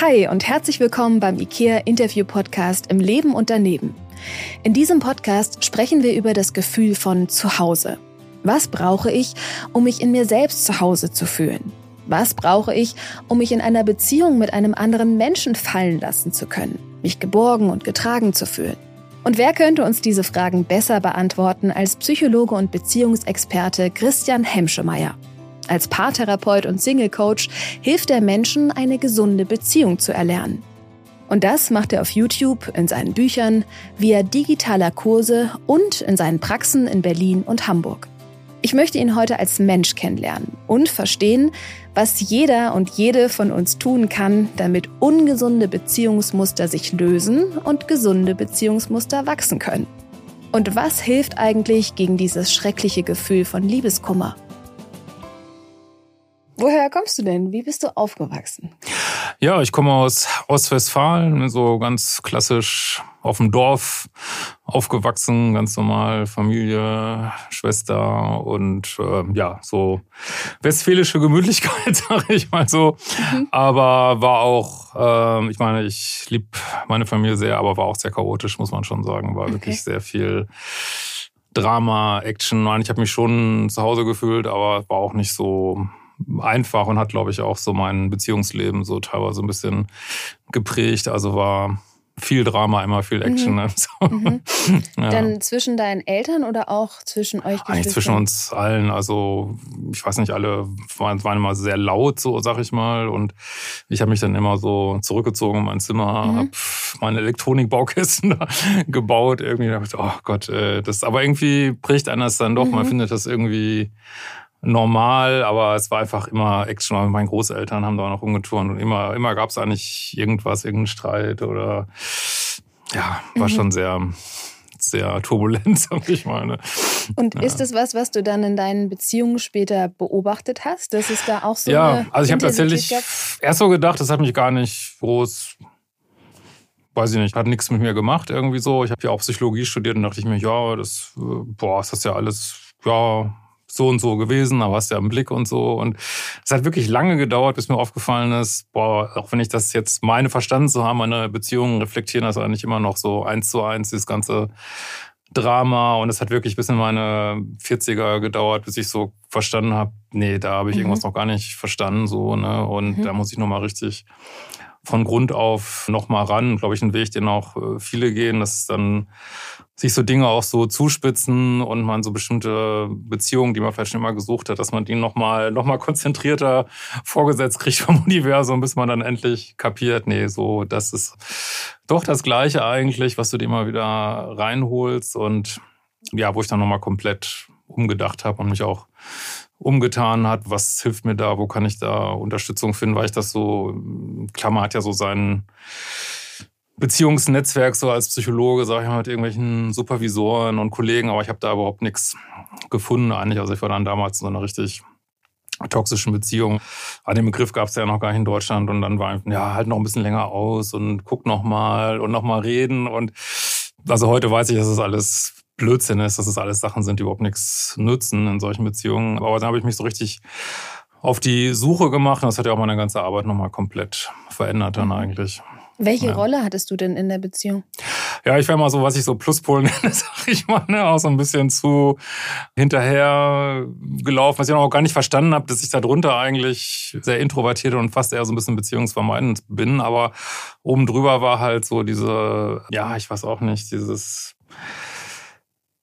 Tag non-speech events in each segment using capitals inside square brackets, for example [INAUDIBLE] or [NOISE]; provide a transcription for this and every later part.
Hi und herzlich willkommen beim IKEA Interview Podcast im Leben und daneben. In diesem Podcast sprechen wir über das Gefühl von Zuhause. Was brauche ich, um mich in mir selbst zu Hause zu fühlen? Was brauche ich, um mich in einer Beziehung mit einem anderen Menschen fallen lassen zu können, mich geborgen und getragen zu fühlen? Und wer könnte uns diese Fragen besser beantworten als Psychologe und Beziehungsexperte Christian Hemschemeyer? Als Paartherapeut und Single-Coach hilft er Menschen, eine gesunde Beziehung zu erlernen. Und das macht er auf YouTube, in seinen Büchern, via digitaler Kurse und in seinen Praxen in Berlin und Hamburg. Ich möchte ihn heute als Mensch kennenlernen und verstehen, was jeder und jede von uns tun kann, damit ungesunde Beziehungsmuster sich lösen und gesunde Beziehungsmuster wachsen können. Und was hilft eigentlich gegen dieses schreckliche Gefühl von Liebeskummer? Woher kommst du denn? Wie bist du aufgewachsen? Ja, ich komme aus Ostwestfalen, so ganz klassisch auf dem Dorf aufgewachsen, ganz normal, Familie, Schwester und äh, ja, so westfälische Gemütlichkeit, [LAUGHS] sage ich mal so. Mhm. Aber war auch, äh, ich meine, ich lieb meine Familie sehr, aber war auch sehr chaotisch, muss man schon sagen. War okay. wirklich sehr viel Drama, Action. Nein, ich habe mich schon zu Hause gefühlt, aber war auch nicht so einfach und hat, glaube ich, auch so mein Beziehungsleben so teilweise ein bisschen geprägt. Also war viel Drama, immer viel Action. Mhm. Ne? [LAUGHS] So. Mhm. [LAUGHS] Ja. Dann zwischen deinen Eltern oder auch zwischen euch? Eigentlich zwischen uns allen. Also ich weiß nicht, alle waren, waren immer sehr laut, so sag ich mal. Und ich habe mich dann immer so zurückgezogen in mein Zimmer, mhm. habe meine Elektronikbaukästen [LAUGHS] gebaut. Irgendwie dachte ich, oh Gott, äh, das. Aber irgendwie bricht einer es dann doch. Man mhm. findet das irgendwie normal, aber es war einfach immer Action. Meine Großeltern haben da noch umgeturnt und immer, immer gab es eigentlich irgendwas, irgendeinen Streit oder ja, war mhm. schon sehr, sehr turbulent, [LAUGHS] sag ich mal. Ne? Und ja. ist das was, was du dann in deinen Beziehungen später beobachtet hast? Dass es da auch so Ja, also ich habe tatsächlich gab? erst so gedacht, das hat mich gar nicht groß weiß ich nicht, hat nichts mit mir gemacht irgendwie so. Ich habe ja auch Psychologie studiert und dachte ich mir, ja, das, äh, boah, ist das ja alles, ja, so und so gewesen, aber hast ja einen Blick und so. Und es hat wirklich lange gedauert, bis mir aufgefallen ist, boah, auch wenn ich das jetzt meine verstanden zu haben, meine Beziehungen reflektieren das eigentlich immer noch so eins zu eins, dieses ganze Drama. Und es hat wirklich bis in meine 40er gedauert, bis ich so verstanden habe, nee, da habe ich mhm. irgendwas noch gar nicht verstanden. so ne Und mhm. da muss ich nochmal richtig von Grund auf nochmal ran. Glaube ich, ein Weg, den auch äh, viele gehen, dass dann sich so Dinge auch so zuspitzen und man so bestimmte Beziehungen, die man vielleicht schon immer gesucht hat, dass man die nochmal noch mal konzentrierter vorgesetzt kriegt vom [LAUGHS] Universum, bis man dann endlich kapiert, nee, so, das ist doch das Gleiche eigentlich, was du dir immer wieder reinholst und ja, wo ich dann nochmal komplett umgedacht habe und mich auch umgetan hat, was hilft mir da, wo kann ich da Unterstützung finden, weil ich das so, Klammer hat ja so seinen Beziehungsnetzwerk so als Psychologe, sage ich mal, mit irgendwelchen Supervisoren und Kollegen, aber ich habe da überhaupt nichts gefunden eigentlich. Also ich war dann damals in so einer richtig toxischen Beziehung. An dem Begriff gab es ja noch gar nicht in Deutschland und dann war einfach, ja, halt noch ein bisschen länger aus und guck noch mal und noch mal reden und also heute weiß ich, dass es alles Blödsinn ist, dass es alles Sachen sind, die überhaupt nichts nützen in solchen Beziehungen. Aber dann habe ich mich so richtig auf die Suche gemacht und das hat ja auch meine ganze Arbeit nochmal komplett verändert dann eigentlich. Welche ja. Rolle hattest du denn in der Beziehung? Ja, ich wäre mal so, was ich so Pluspol [LAUGHS] nenne, sag ich mal, ne? auch so ein bisschen zu hinterher gelaufen, was ich auch gar nicht verstanden habe, dass ich da drunter eigentlich sehr introvertiert und fast eher so ein bisschen beziehungsvermeidend bin. Aber oben drüber war halt so diese, ja, ich weiß auch nicht, dieses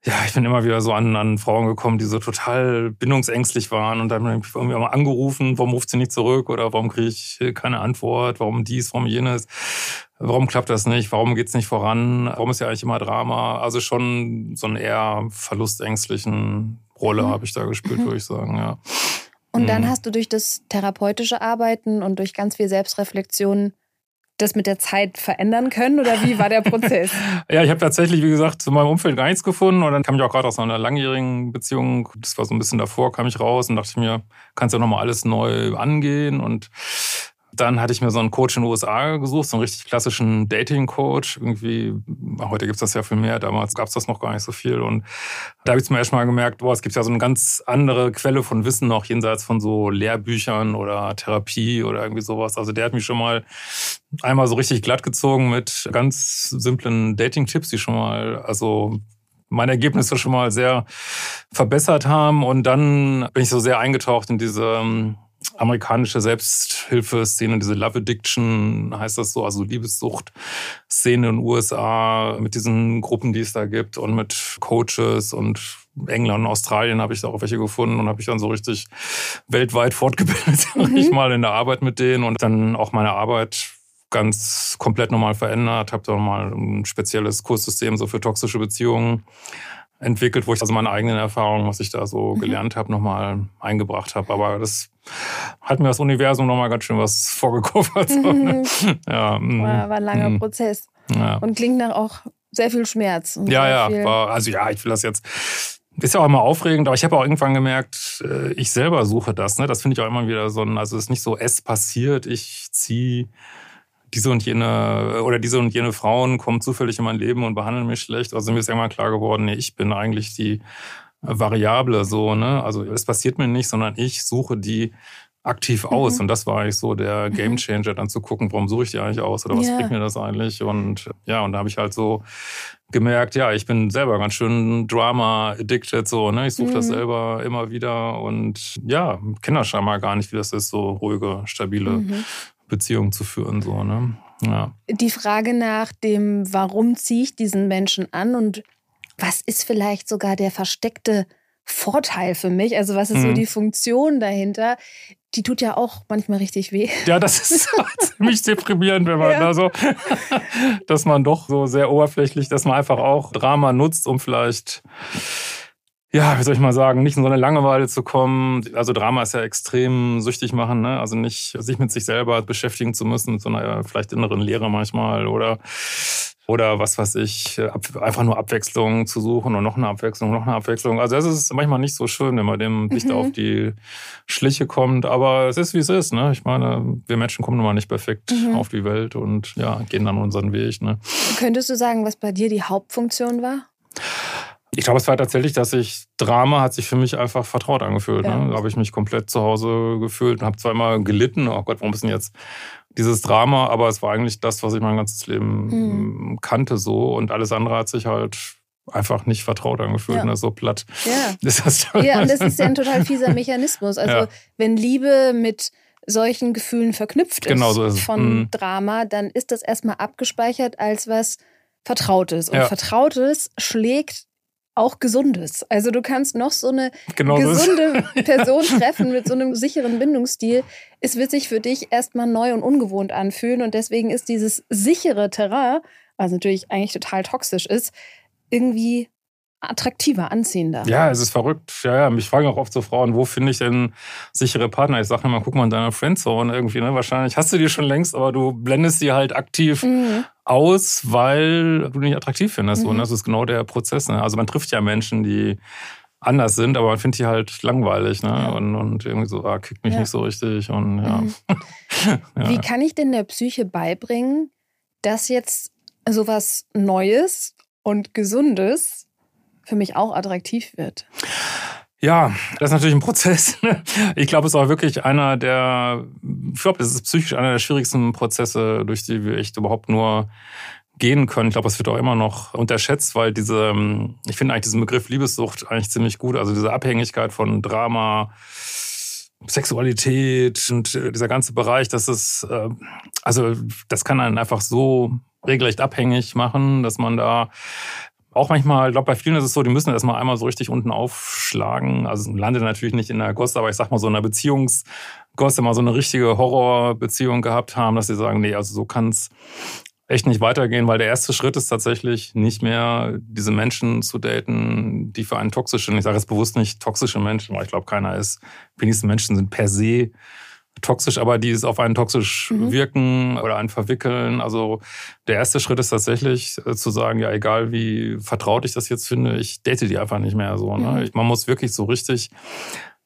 ja, ich bin immer wieder so an, an Frauen gekommen, die so total bindungsängstlich waren und dann habe ich irgendwie mal angerufen, warum ruft sie nicht zurück oder warum kriege ich keine Antwort, warum dies, warum jenes, warum klappt das nicht, warum geht's nicht voran, warum ist ja eigentlich immer Drama. Also schon so eine eher verlustängstlichen Rolle mhm. habe ich da gespielt, mhm. würde ich sagen, ja. Und dann mhm. hast du durch das therapeutische Arbeiten und durch ganz viel Selbstreflexion das mit der Zeit verändern können? Oder wie war der Prozess? [LAUGHS] ja, ich habe tatsächlich, wie gesagt, zu meinem Umfeld gar nichts gefunden. Und dann kam ich auch gerade aus einer langjährigen Beziehung, das war so ein bisschen davor, kam ich raus und dachte mir, kannst ja nochmal alles neu angehen. Und Dann hatte ich mir so einen Coach in den USA gesucht, so einen richtig klassischen Dating-Coach. Irgendwie, heute gibt es das ja viel mehr, damals gab es das noch gar nicht so viel. Und da habe ich zum ersten Mal gemerkt, boah, es gibt ja so eine ganz andere Quelle von Wissen noch, jenseits von so Lehrbüchern oder Therapie oder irgendwie sowas. Also der hat mich schon mal einmal so richtig glatt gezogen mit ganz simplen Dating-Tipps, die schon mal, also meine Ergebnisse schon mal sehr verbessert haben. Und dann bin ich so sehr eingetaucht in diese ähm, amerikanische Selbsthilfeszene, diese Love Addiction heißt das so, also Liebessucht-Szene in den USA mit diesen Gruppen, die es da gibt und mit Coaches und England und Australien habe ich da auch welche gefunden und habe ich dann so richtig weltweit fortgebildet, [LAUGHS] sag ich mhm. mal, in der Arbeit mit denen und dann auch meine Arbeit ganz komplett nochmal verändert, habe da nochmal ein spezielles Kurssystem so für toxische Beziehungen entwickelt, wo ich also meine eigenen Erfahrungen, was ich da so mhm. gelernt habe, nochmal eingebracht habe. Aber das hat mir das Universum nochmal ganz schön was vorgekoffert. So, ne? [LAUGHS] ja, mhm. war, war ein langer mhm. Prozess. Ja. Und klingt nach auch sehr viel Schmerz. ja, ja, war, also ja, ich will das jetzt. Ist ja auch immer aufregend, aber ich habe auch irgendwann gemerkt, äh, ich selber suche das. Ne? Das finde ich auch immer wieder so ein, also es ist nicht so, es passiert, ich ziehe diese und jene oder diese und jene Frauen kommen zufällig in mein Leben und behandeln mich schlecht. Also mir ist irgendwann klar geworden, nee, ich bin eigentlich die Variable so, ne? Also es passiert mir nicht, sondern ich suche die aktiv aus. Mhm. Und das war eigentlich so der mhm. Game Changer, dann zu gucken, warum suche ich die eigentlich aus oder was ja. bringt mir das eigentlich? Und ja, und da habe ich halt so gemerkt, ja, ich bin selber ganz schön Drama-addicted, so, ne? Ich suche mhm. das selber immer wieder und ja, kenne das scheinbar gar nicht, wie das ist, so ruhige, stabile mhm. Beziehung zu führen. So, ne? ja. Die Frage nach dem, warum ziehe ich diesen Menschen an und was ist vielleicht sogar der versteckte Vorteil für mich? Also was ist mhm. so die Funktion dahinter? Die tut ja auch manchmal richtig weh. Ja, das ist [LAUGHS] ziemlich deprimierend, wenn man ja. da so, dass man doch so sehr oberflächlich, dass man einfach auch Drama nutzt, um vielleicht ja, wie soll ich mal sagen, nicht in so eine Langeweile zu kommen. Also Drama ist ja extrem süchtig machen, ne? Also nicht sich mit sich selber beschäftigen zu müssen, mit so einer vielleicht inneren Leere manchmal oder oder was weiß ich, einfach nur Abwechslung zu suchen und noch eine Abwechslung, noch eine Abwechslung. Also es ist manchmal nicht so schön, wenn man dem mhm. nicht auf die Schliche kommt, aber es ist wie es ist, ne? Ich meine, wir Menschen kommen nun mal nicht perfekt mhm. auf die Welt und ja, gehen dann unseren Weg, ne? Könntest du sagen, was bei dir die Hauptfunktion war? Ich glaube, es war tatsächlich, dass ich Drama hat sich für mich einfach vertraut angefühlt. Ja. Ne? Da habe ich mich komplett zu Hause gefühlt und habe zweimal gelitten. Oh Gott, warum ist denn jetzt dieses Drama? Aber es war eigentlich das, was ich mein ganzes Leben mhm. kannte so. Und alles andere hat sich halt einfach nicht vertraut angefühlt. Ja. Ne? So platt ja. [LAUGHS] ist das. Ja, und das ist ja ein total fieser Mechanismus. Also ja. wenn Liebe mit solchen Gefühlen verknüpft ist, genau so ist von mhm. Drama, dann ist das erstmal abgespeichert als was Vertrautes. Und Vertrautes schlägt auch Gesundes. Also du kannst noch so eine genau gesunde [LAUGHS] Person treffen mit so einem sicheren Bindungsstil. Es wird sich für dich erstmal neu und ungewohnt anfühlen und deswegen ist dieses sichere Terrain, was natürlich eigentlich total toxisch ist, irgendwie attraktiver, anziehender. Ja, es ist verrückt. Ja, ja. Mich fragen auch oft so Frauen, wo finde ich denn sichere Partner? Ich sage immer, guck mal in deiner Friendzone irgendwie. Ne? Wahrscheinlich hast du die schon längst, aber du blendest sie halt aktiv mhm. aus, weil du nicht attraktiv findest. Mhm. Und das ist genau der Prozess. Ne? Also man trifft ja Menschen, die anders sind, aber man findet die halt langweilig ne? Ja. und, und irgendwie so, ah, kickt mich ja. nicht so richtig. Und, ja. Mhm. [LAUGHS] ja. Wie kann ich denn der Psyche beibringen, dass jetzt sowas Neues und Gesundes für mich auch attraktiv wird? Ja, das ist natürlich ein Prozess. [LAUGHS] Ich glaube, es ist auch wirklich einer der, ich glaube, es ist psychisch einer der schwierigsten Prozesse, durch die wir echt überhaupt nur gehen können. Ich glaube, es wird auch immer noch unterschätzt, weil diese, ich finde eigentlich diesen Begriff Liebessucht eigentlich ziemlich gut. Also diese Abhängigkeit von Drama, Sexualität und äh, dieser ganze Bereich, das ist, äh, also das kann einen einfach so regelrecht abhängig machen, dass man da auch manchmal, ich glaube, bei vielen ist es so, die müssen erstmal einmal so richtig unten aufschlagen. Also landet natürlich nicht in der Gosse, aber ich sag mal so in einer Beziehungsgosse mal so eine richtige Horrorbeziehung gehabt haben, dass sie sagen, nee, also so kann es echt nicht weitergehen, weil der erste Schritt ist tatsächlich nicht mehr diese Menschen zu daten, die für einen toxisch sind. Ich sage jetzt bewusst nicht toxische Menschen, weil ich glaube, keiner ist, wenigsten Menschen sind per se toxisch, aber die es auf einen toxisch mhm. wirken oder einen verwickeln. Also der erste Schritt ist tatsächlich äh, zu sagen, ja, egal wie vertraut ich das jetzt finde, ich date die einfach nicht mehr so. Ne? Mhm. Man muss wirklich so richtig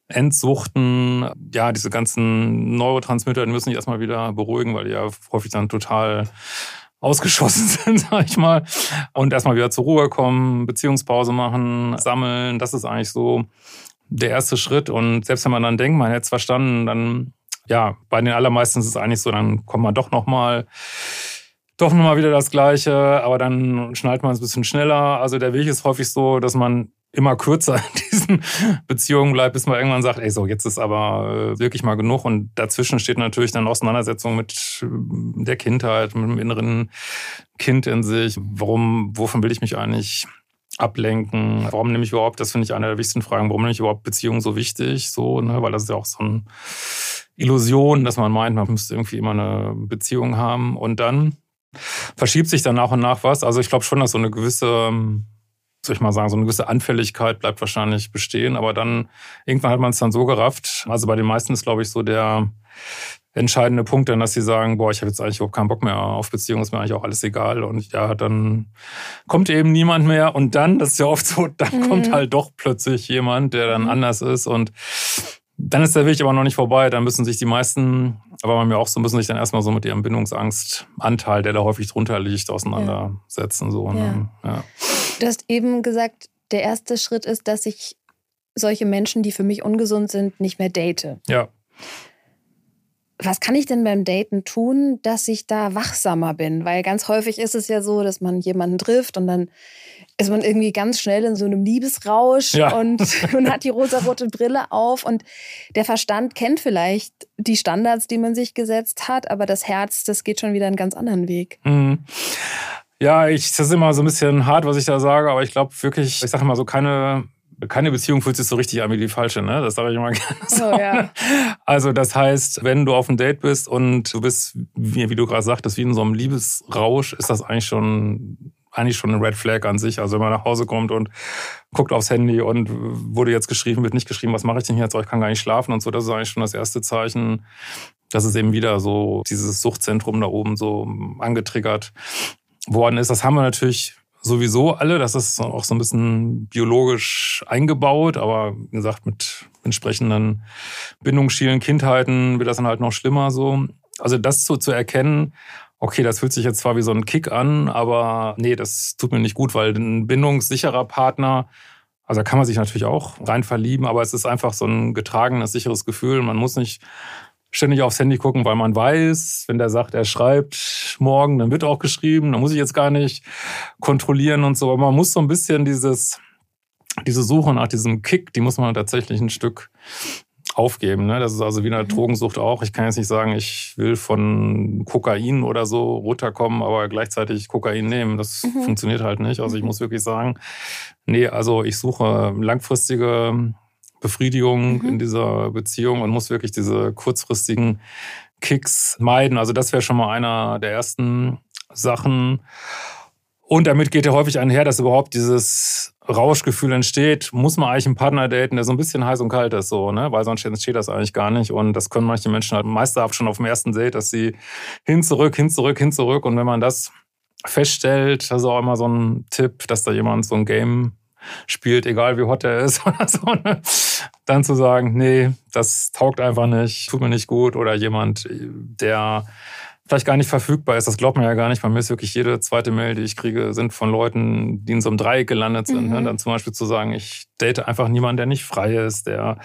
Entsuchten, ja, diese ganzen Neurotransmitter, die müssen sich erstmal wieder beruhigen, weil die ja häufig dann total ausgeschossen [LAUGHS] sind, sag ich mal. Und erstmal wieder zur Ruhe kommen, Beziehungspause machen, sammeln. Das ist eigentlich so der erste Schritt. Und selbst wenn man dann denkt, man hätte es verstanden, dann, ja, bei den allermeisten ist es eigentlich so, dann kommt man doch nochmal doch nochmal wieder das Gleiche, aber dann schnallt man es ein bisschen schneller. Also der Weg ist häufig so, dass man immer kürzer in diesen [LAUGHS] Beziehungen bleibt, bis man irgendwann sagt, ey, so, jetzt ist aber äh, wirklich mal genug. Und dazwischen steht natürlich dann Auseinandersetzung mit äh, der Kindheit, mit dem inneren Kind in sich. Warum, wovon will ich mich eigentlich ablenken? Warum nehme ich überhaupt, das finde ich eine der wichtigsten Fragen, warum nehme ich überhaupt Beziehungen so wichtig? So, ne, weil das ist ja auch so eine Illusion, dass man meint, man müsste irgendwie immer eine Beziehung haben. Und dann verschiebt sich dann nach und nach was. Also ich glaube schon, dass so eine gewisse ähm, soll ich mal sagen, so eine gewisse Anfälligkeit bleibt wahrscheinlich bestehen, aber dann irgendwann hat man es dann so gerafft. Also bei den meisten ist, glaube ich, so der entscheidende Punkt dann, dass sie sagen, boah, ich habe jetzt eigentlich überhaupt keinen Bock mehr auf Beziehungen, ist mir eigentlich auch alles egal. Und ja, dann kommt eben niemand mehr. Und dann, das ist ja oft so, dann mhm. kommt halt doch plötzlich jemand, der dann mhm. anders ist. Und dann ist der Weg aber noch nicht vorbei. Dann müssen sich die meisten, aber bei mir auch so, müssen sich dann erstmal so mit ihrem Bindungsangstanteil, der da häufig drunter liegt, auseinandersetzen. Ja. So, ne? ja. ja. Du hast eben gesagt, der erste Schritt ist, dass ich solche Menschen, die für mich ungesund sind, nicht mehr date. Ja. Was kann ich denn beim Daten tun, dass ich da wachsamer bin? Weil ganz häufig ist es ja so, dass man jemanden trifft und dann ist man irgendwie ganz schnell in so einem Liebesrausch ja. und, [LAUGHS] [LAUGHS] und hat die rosarote Brille auf und der Verstand kennt vielleicht die Standards, die man sich gesetzt hat, aber das Herz, das geht schon wieder einen ganz anderen Weg. Mhm. Ja, ich, das ist immer so ein bisschen hart, was ich da sage, aber ich glaube wirklich, ich sage immer so, keine, keine Beziehung fühlt sich so richtig an wie die falsche, ne? Das sage ich immer [LAUGHS] gerne so. Oh, ja. Also das heißt, wenn du auf einem Date bist und du bist, wie, wie du gerade sagtest, wie in so einem Liebesrausch, ist das eigentlich schon eigentlich schon ein Red Flag an sich. Also wenn man nach Hause kommt und guckt aufs Handy und wurde jetzt geschrieben, wird nicht geschrieben, was mache ich denn jetzt? Oh, ich kann gar nicht schlafen und so. Das ist eigentlich schon das erste Zeichen, dass es eben wieder so dieses Suchtzentrum da oben so angetriggert worden ist. Das haben wir natürlich sowieso alle. Das ist auch so ein bisschen biologisch eingebaut, aber wie gesagt, mit entsprechenden bindungsschielen Kindheiten wird das dann halt noch schlimmer so. Also das so zu erkennen, okay, das fühlt sich jetzt zwar wie so ein Kick an, aber nee, das tut mir nicht gut, weil ein bindungssicherer Partner, also da kann man sich natürlich auch rein verlieben, aber es ist einfach so ein getragenes, sicheres Gefühl. Man muss nicht ständig aufs Handy gucken, weil man weiß, wenn der sagt, er schreibt morgen, dann wird auch geschrieben, dann muss ich jetzt gar nicht kontrollieren und so. Aber man muss so ein bisschen dieses, diese Suche nach diesem Kick, die muss man tatsächlich ein Stück aufgeben. Ne? Das ist also wie eine mhm. Drogensucht auch. Ich kann jetzt nicht sagen, ich will von Kokain oder so runterkommen, aber gleichzeitig Kokain nehmen. Das mhm. funktioniert halt nicht. Also ich mhm. muss wirklich sagen, nee, also ich suche langfristige Befriedigung mhm. in dieser Beziehung und muss wirklich diese kurzfristigen Kicks meiden. Also das wäre schon mal einer der ersten Sachen. Und damit geht ja häufig einher, dass überhaupt dieses Rauschgefühl entsteht, muss man eigentlich einen Partner daten, der so ein bisschen heiß und kalt ist, so, ne? Weil sonst entsteht das eigentlich gar nicht. Und das können manche Menschen halt meisterhaft schon auf dem ersten Date, dass sie hin, zurück, hin, zurück, hin, zurück. Und wenn man das feststellt, das ist auch immer so ein Tipp, dass da jemand so ein Game spielt, egal wie hot er ist [LAUGHS] oder so, ne? dann zu sagen, nee, das taugt einfach nicht, tut mir nicht gut oder jemand, der vielleicht gar nicht verfügbar ist, das glaubt man ja gar nicht. Bei mir ist wirklich jede zweite Mail, die ich kriege, sind von Leuten, die in so einem Dreieck gelandet sind. Ne? Mhm. Dann zum Beispiel zu sagen, ich date einfach niemanden, der nicht frei ist, der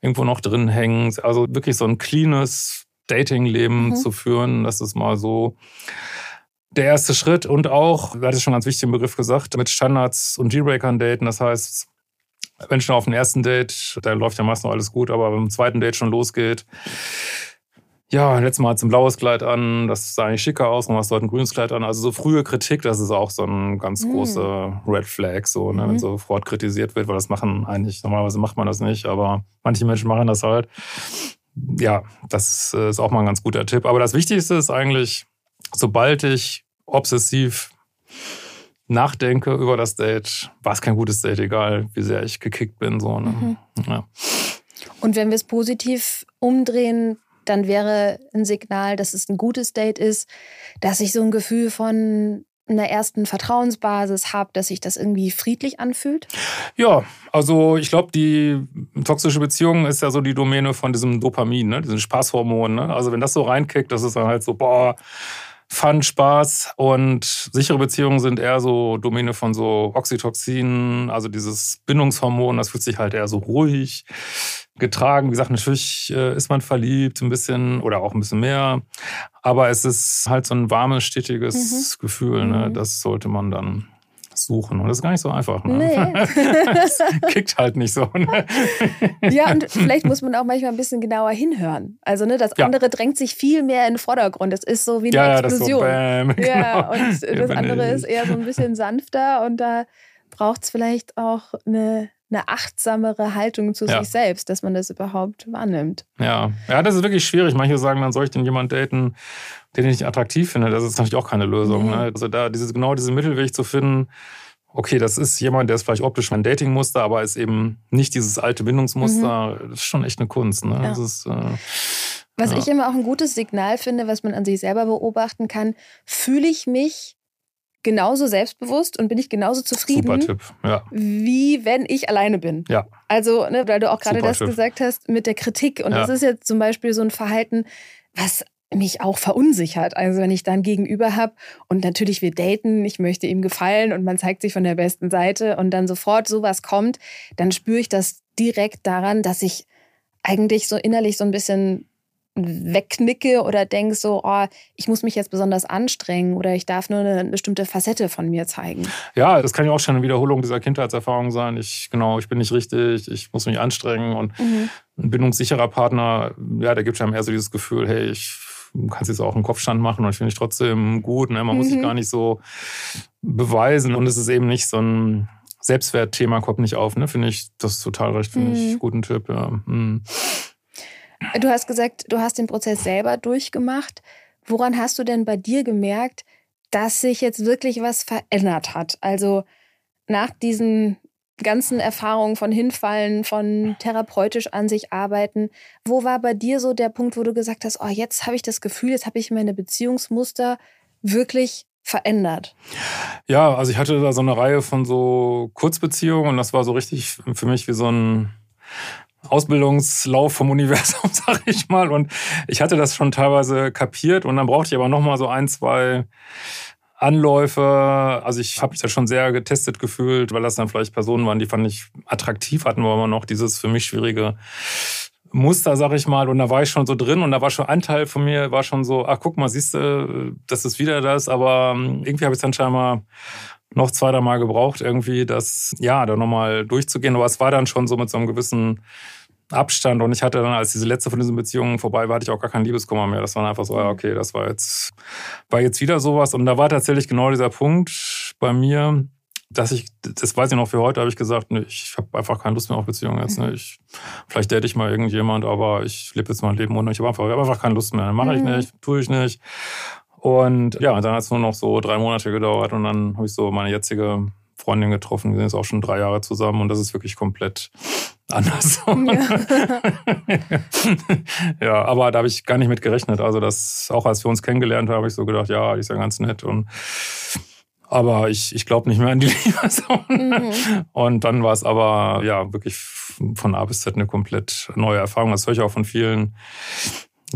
irgendwo noch drin hängt. Also wirklich so ein cleanes Dating-Leben mhm. zu führen, das ist mal so der erste Schritt und auch, du hattest schon ganz wichtigen Begriff gesagt, mit Standards und G-Breakern daten. Das heißt, wenn schon auf dem ersten Date, da läuft ja meist noch alles gut, aber beim zweiten Date schon losgeht, ja, letztes Mal hat ein blaues Kleid an, das sah eigentlich schicker aus, und hast heute ein grünes Kleid an. Also so frühe Kritik, das ist auch so ein ganz mhm. großer Red Flag, so, ne, mhm. wenn sofort kritisiert wird, weil das machen eigentlich, normalerweise macht man das nicht, aber manche Menschen machen das halt. Ja, das ist auch mal ein ganz guter Tipp. Aber das Wichtigste ist eigentlich, sobald ich obsessiv nachdenke über das Date, war es kein gutes Date, egal wie sehr ich gekickt bin. So, ne? mhm. ja. Und wenn wir es positiv umdrehen, dann wäre ein Signal, dass es ein gutes Date ist, dass ich so ein Gefühl von einer ersten Vertrauensbasis habe, dass sich das irgendwie friedlich anfühlt? Ja, also ich glaube, die toxische Beziehung ist ja so die Domäne von diesem Dopamin, ne? diesen Spaßhormon. Ne? Also wenn das so reinkickt, das ist dann halt so, boah, Fun, Spaß und sichere Beziehungen sind eher so Domäne von so Oxytocin, also dieses Bindungshormon, das fühlt sich halt eher so ruhig, getragen. Wie gesagt, natürlich äh, ist man verliebt, ein bisschen oder auch ein bisschen mehr. Aber es ist halt so ein warmes, stetiges mhm. Gefühl. Ne? Mhm. Das sollte man dann suchen. Und das ist gar nicht so einfach. Ne? Nee. das [LAUGHS] kickt halt nicht so. Ne? Ja, und vielleicht muss man auch manchmal ein bisschen genauer hinhören. Also, ne, das andere ja. drängt sich viel mehr in den Vordergrund. Es ist so wie eine ja, Explosion. Ja, das so, bam, ja genau. und das andere ist eher so ein bisschen sanfter und da braucht es vielleicht auch eine eine achtsamere Haltung zu ja. sich selbst, dass man das überhaupt wahrnimmt. Ja, ja, das ist wirklich schwierig. Manche sagen, dann soll ich denn jemanden daten, den ich nicht attraktiv finde. Das ist natürlich auch keine Lösung. Mhm. Ne? Also da dieses, genau diesen Mittelweg zu finden, okay, das ist jemand, der ist vielleicht optisch mein Datingmuster, aber ist eben nicht dieses alte Bindungsmuster. Mhm. Das ist schon echt eine Kunst. Ne? Ja. Ist, äh, was ja. ich immer auch ein gutes Signal finde, was man an sich selber beobachten kann, fühle ich mich genauso selbstbewusst und bin ich genauso zufrieden, Super Tipp. Ja. wie wenn ich alleine bin. Ja. Also, ne, weil du auch gerade das Tipp. gesagt hast mit der Kritik. Und ja. das ist jetzt zum Beispiel so ein Verhalten, was mich auch verunsichert. Also wenn ich dann gegenüber habe und natürlich wir daten, ich möchte ihm gefallen und man zeigt sich von der besten Seite und dann sofort sowas kommt, dann spüre ich das direkt daran, dass ich eigentlich so innerlich so ein bisschen wegknicke oder denke so, oh, ich muss mich jetzt besonders anstrengen oder ich darf nur eine bestimmte Facette von mir zeigen. Ja, das kann ja auch schon eine Wiederholung dieser Kindheitserfahrung sein. Ich, genau, ich bin nicht richtig, ich muss mich anstrengen und mhm. ein bindungssicherer Partner, ja, der gibt einem eher so dieses Gefühl, hey, ich kann jetzt auch einen Kopfstand machen und ich finde ich trotzdem gut. Ne? Man mhm. muss sich mhm. gar nicht so beweisen und es ist eben nicht so ein Selbstwertthema kommt nicht auf, ne? Finde ich, das total recht, finde mhm. ich, guten Tipp, ja. Mhm. Du hast gesagt, du hast den Prozess selber durchgemacht. Woran hast du denn bei dir gemerkt, dass sich jetzt wirklich was verändert hat? Also nach diesen ganzen Erfahrungen von Hinfallen, von therapeutisch an sich arbeiten, wo war bei dir so der Punkt, wo du gesagt hast, oh, jetzt habe ich das Gefühl, jetzt habe ich meine Beziehungsmuster wirklich verändert? Ja, also ich hatte da so eine Reihe von so Kurzbeziehungen und das war so richtig für mich wie so ein Ausbildungslauf vom Universum, [LAUGHS] sag ich mal. Und ich hatte das schon teilweise kapiert und dann brauchte ich aber noch mal so ein, zwei Anläufe. Also ich habe mich da schon sehr getestet gefühlt, weil das dann vielleicht Personen waren, die fand ich attraktiv, hatten wir immer noch dieses für mich schwierige Muster, sag ich mal. Und da war ich schon so drin und da war schon ein Teil von mir, war schon so, ach guck mal, siehst du, das ist wieder das. Aber ähm, irgendwie habe ich dann scheinbar noch zwei, drei gebraucht, irgendwie das, ja, da nochmal durchzugehen. Aber es war dann schon so mit so einem gewissen Abstand und ich hatte dann, als diese letzte von diesen Beziehungen vorbei war, hatte ich auch gar keinen Liebeskummer mehr. Das war einfach so, ja, okay, das war jetzt, war jetzt wieder sowas. Und da war tatsächlich genau dieser Punkt bei mir, dass ich, das weiß ich noch für heute, habe ich gesagt, nee, ich habe einfach keine Lust mehr auf Beziehungen jetzt. Ne? Ich, vielleicht date ich mal irgendjemand, aber ich lebe jetzt mein Leben ohne. Ich habe einfach, hab einfach keine Lust mehr. Mache ich mhm. nicht, tue ich nicht. Und ja, dann hat es nur noch so drei Monate gedauert und dann habe ich so meine jetzige Freundin getroffen. Wir sind jetzt auch schon drei Jahre zusammen und das ist wirklich komplett anders. Ja, [LAUGHS] ja aber da habe ich gar nicht mit gerechnet. Also das, auch als wir uns kennengelernt haben, habe ich so gedacht, ja, die ist ja ganz nett und aber ich, ich glaube nicht mehr an die Lieferson. Mhm. Und dann war es aber ja wirklich von A bis Z eine komplett neue Erfahrung. Das höre ich auch von vielen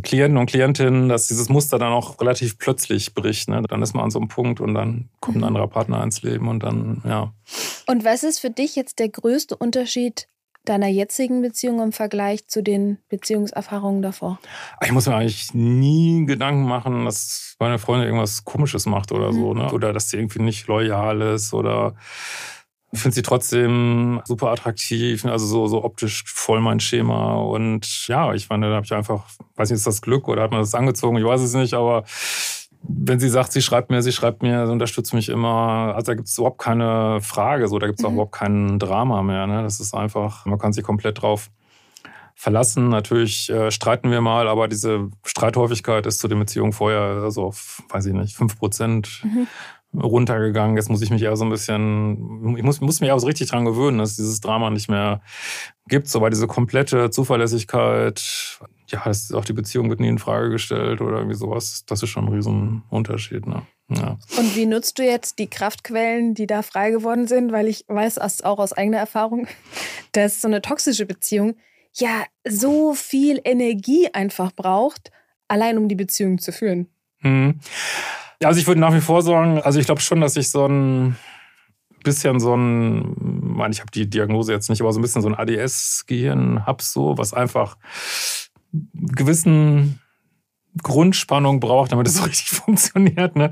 Klienten und Klientinnen, dass dieses Muster dann auch relativ plötzlich bricht. Ne? Dann ist man an so einem Punkt und dann kommt ein mhm. anderer Partner ins Leben und dann, ja. Und was ist für dich jetzt der größte Unterschied deiner jetzigen Beziehung im Vergleich zu den Beziehungserfahrungen davor? Ich muss mir eigentlich nie Gedanken machen, dass meine Freundin irgendwas Komisches macht oder mhm. so, ne? Oder dass sie irgendwie nicht loyal ist oder finde sie trotzdem super attraktiv, also so, so optisch voll mein Schema. Und ja, ich meine, da habe ich einfach, weiß nicht, ist das Glück oder hat man das angezogen? Ich weiß es nicht, aber wenn sie sagt, sie schreibt mir, sie schreibt mir, sie unterstützt mich immer. Also da gibt es überhaupt keine Frage, so da gibt es auch mhm. überhaupt kein Drama mehr. Ne? Das ist einfach, man kann sich komplett drauf verlassen. Natürlich äh, streiten wir mal, aber diese Streithäufigkeit ist zu den Beziehungen vorher also auf, weiß ich nicht, fünf Prozent. Mhm runtergegangen. Jetzt muss ich mich eher so ein bisschen, ich muss, muss mich auch so richtig dran gewöhnen, dass es dieses Drama nicht mehr gibt. So, weil diese komplette Zuverlässigkeit, ja, das ist auch die Beziehung wird nie in Frage gestellt oder irgendwie sowas. Das ist schon ein Riesenunterschied. Ne? Ja. Und wie nutzt du jetzt die Kraftquellen, die da frei geworden sind? Weil ich weiß auch aus eigener Erfahrung, [LAUGHS] dass so eine toxische Beziehung ja so viel Energie einfach braucht, allein um die Beziehung zu führen. Mhm. Also ich würde nach wie vor sagen, also ich glaube schon, dass ich so ein bisschen so ein, ich meine, ich habe die Diagnose jetzt nicht, aber so ein bisschen so ein ADS-Gehirn habe so, was einfach gewissen Grundspannung braucht, damit es [LAUGHS] so richtig funktioniert. Ne?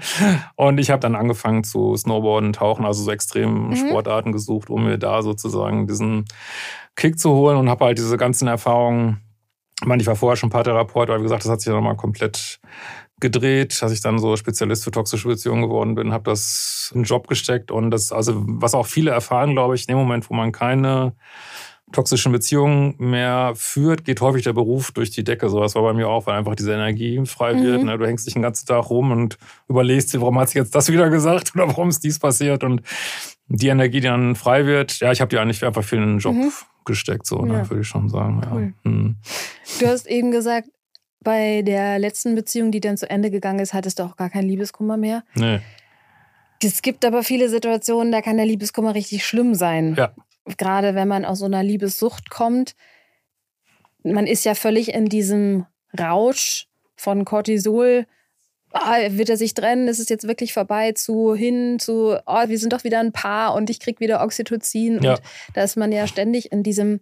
Und ich habe dann angefangen zu Snowboarden, Tauchen, also so extremen mhm. Sportarten gesucht, um mir da sozusagen diesen Kick zu holen und habe halt diese ganzen Erfahrungen. Ich meine, ich war vorher schon Paartherapeut, aber wie gesagt, das hat sich dann nochmal komplett gedreht, dass ich dann so Spezialist für toxische Beziehungen geworden bin, habe das in den Job gesteckt und das, also was auch viele erfahren, glaube ich, in dem Moment, wo man keine toxischen Beziehungen mehr führt, geht häufig der Beruf durch die Decke. So was war bei mir auch, weil einfach diese Energie frei wird. Mhm. Ne? Du hängst dich den ganzen Tag rum und überlegst dir, warum hat sie jetzt das wieder gesagt [LAUGHS] oder warum ist dies passiert und die Energie, die dann frei wird, ja, ich habe die eigentlich einfach für den Job mhm. gesteckt, so, ne, ja. würde ich schon sagen. Cool. Ja. Mhm. Du hast eben gesagt, bei der letzten Beziehung, die dann zu Ende gegangen ist, hattest du auch gar keinen Liebeskummer mehr. Nee. Es gibt aber viele Situationen, da kann der Liebeskummer richtig schlimm sein. Ja gerade wenn man aus so einer Liebessucht kommt, man ist ja völlig in diesem Rausch von Cortisol. Ah, wird er sich trennen? Ist es jetzt wirklich vorbei? Zu hin zu, oh, wir sind doch wieder ein Paar und ich krieg wieder Oxytocin. Ja. Und da ist man ja ständig in diesem,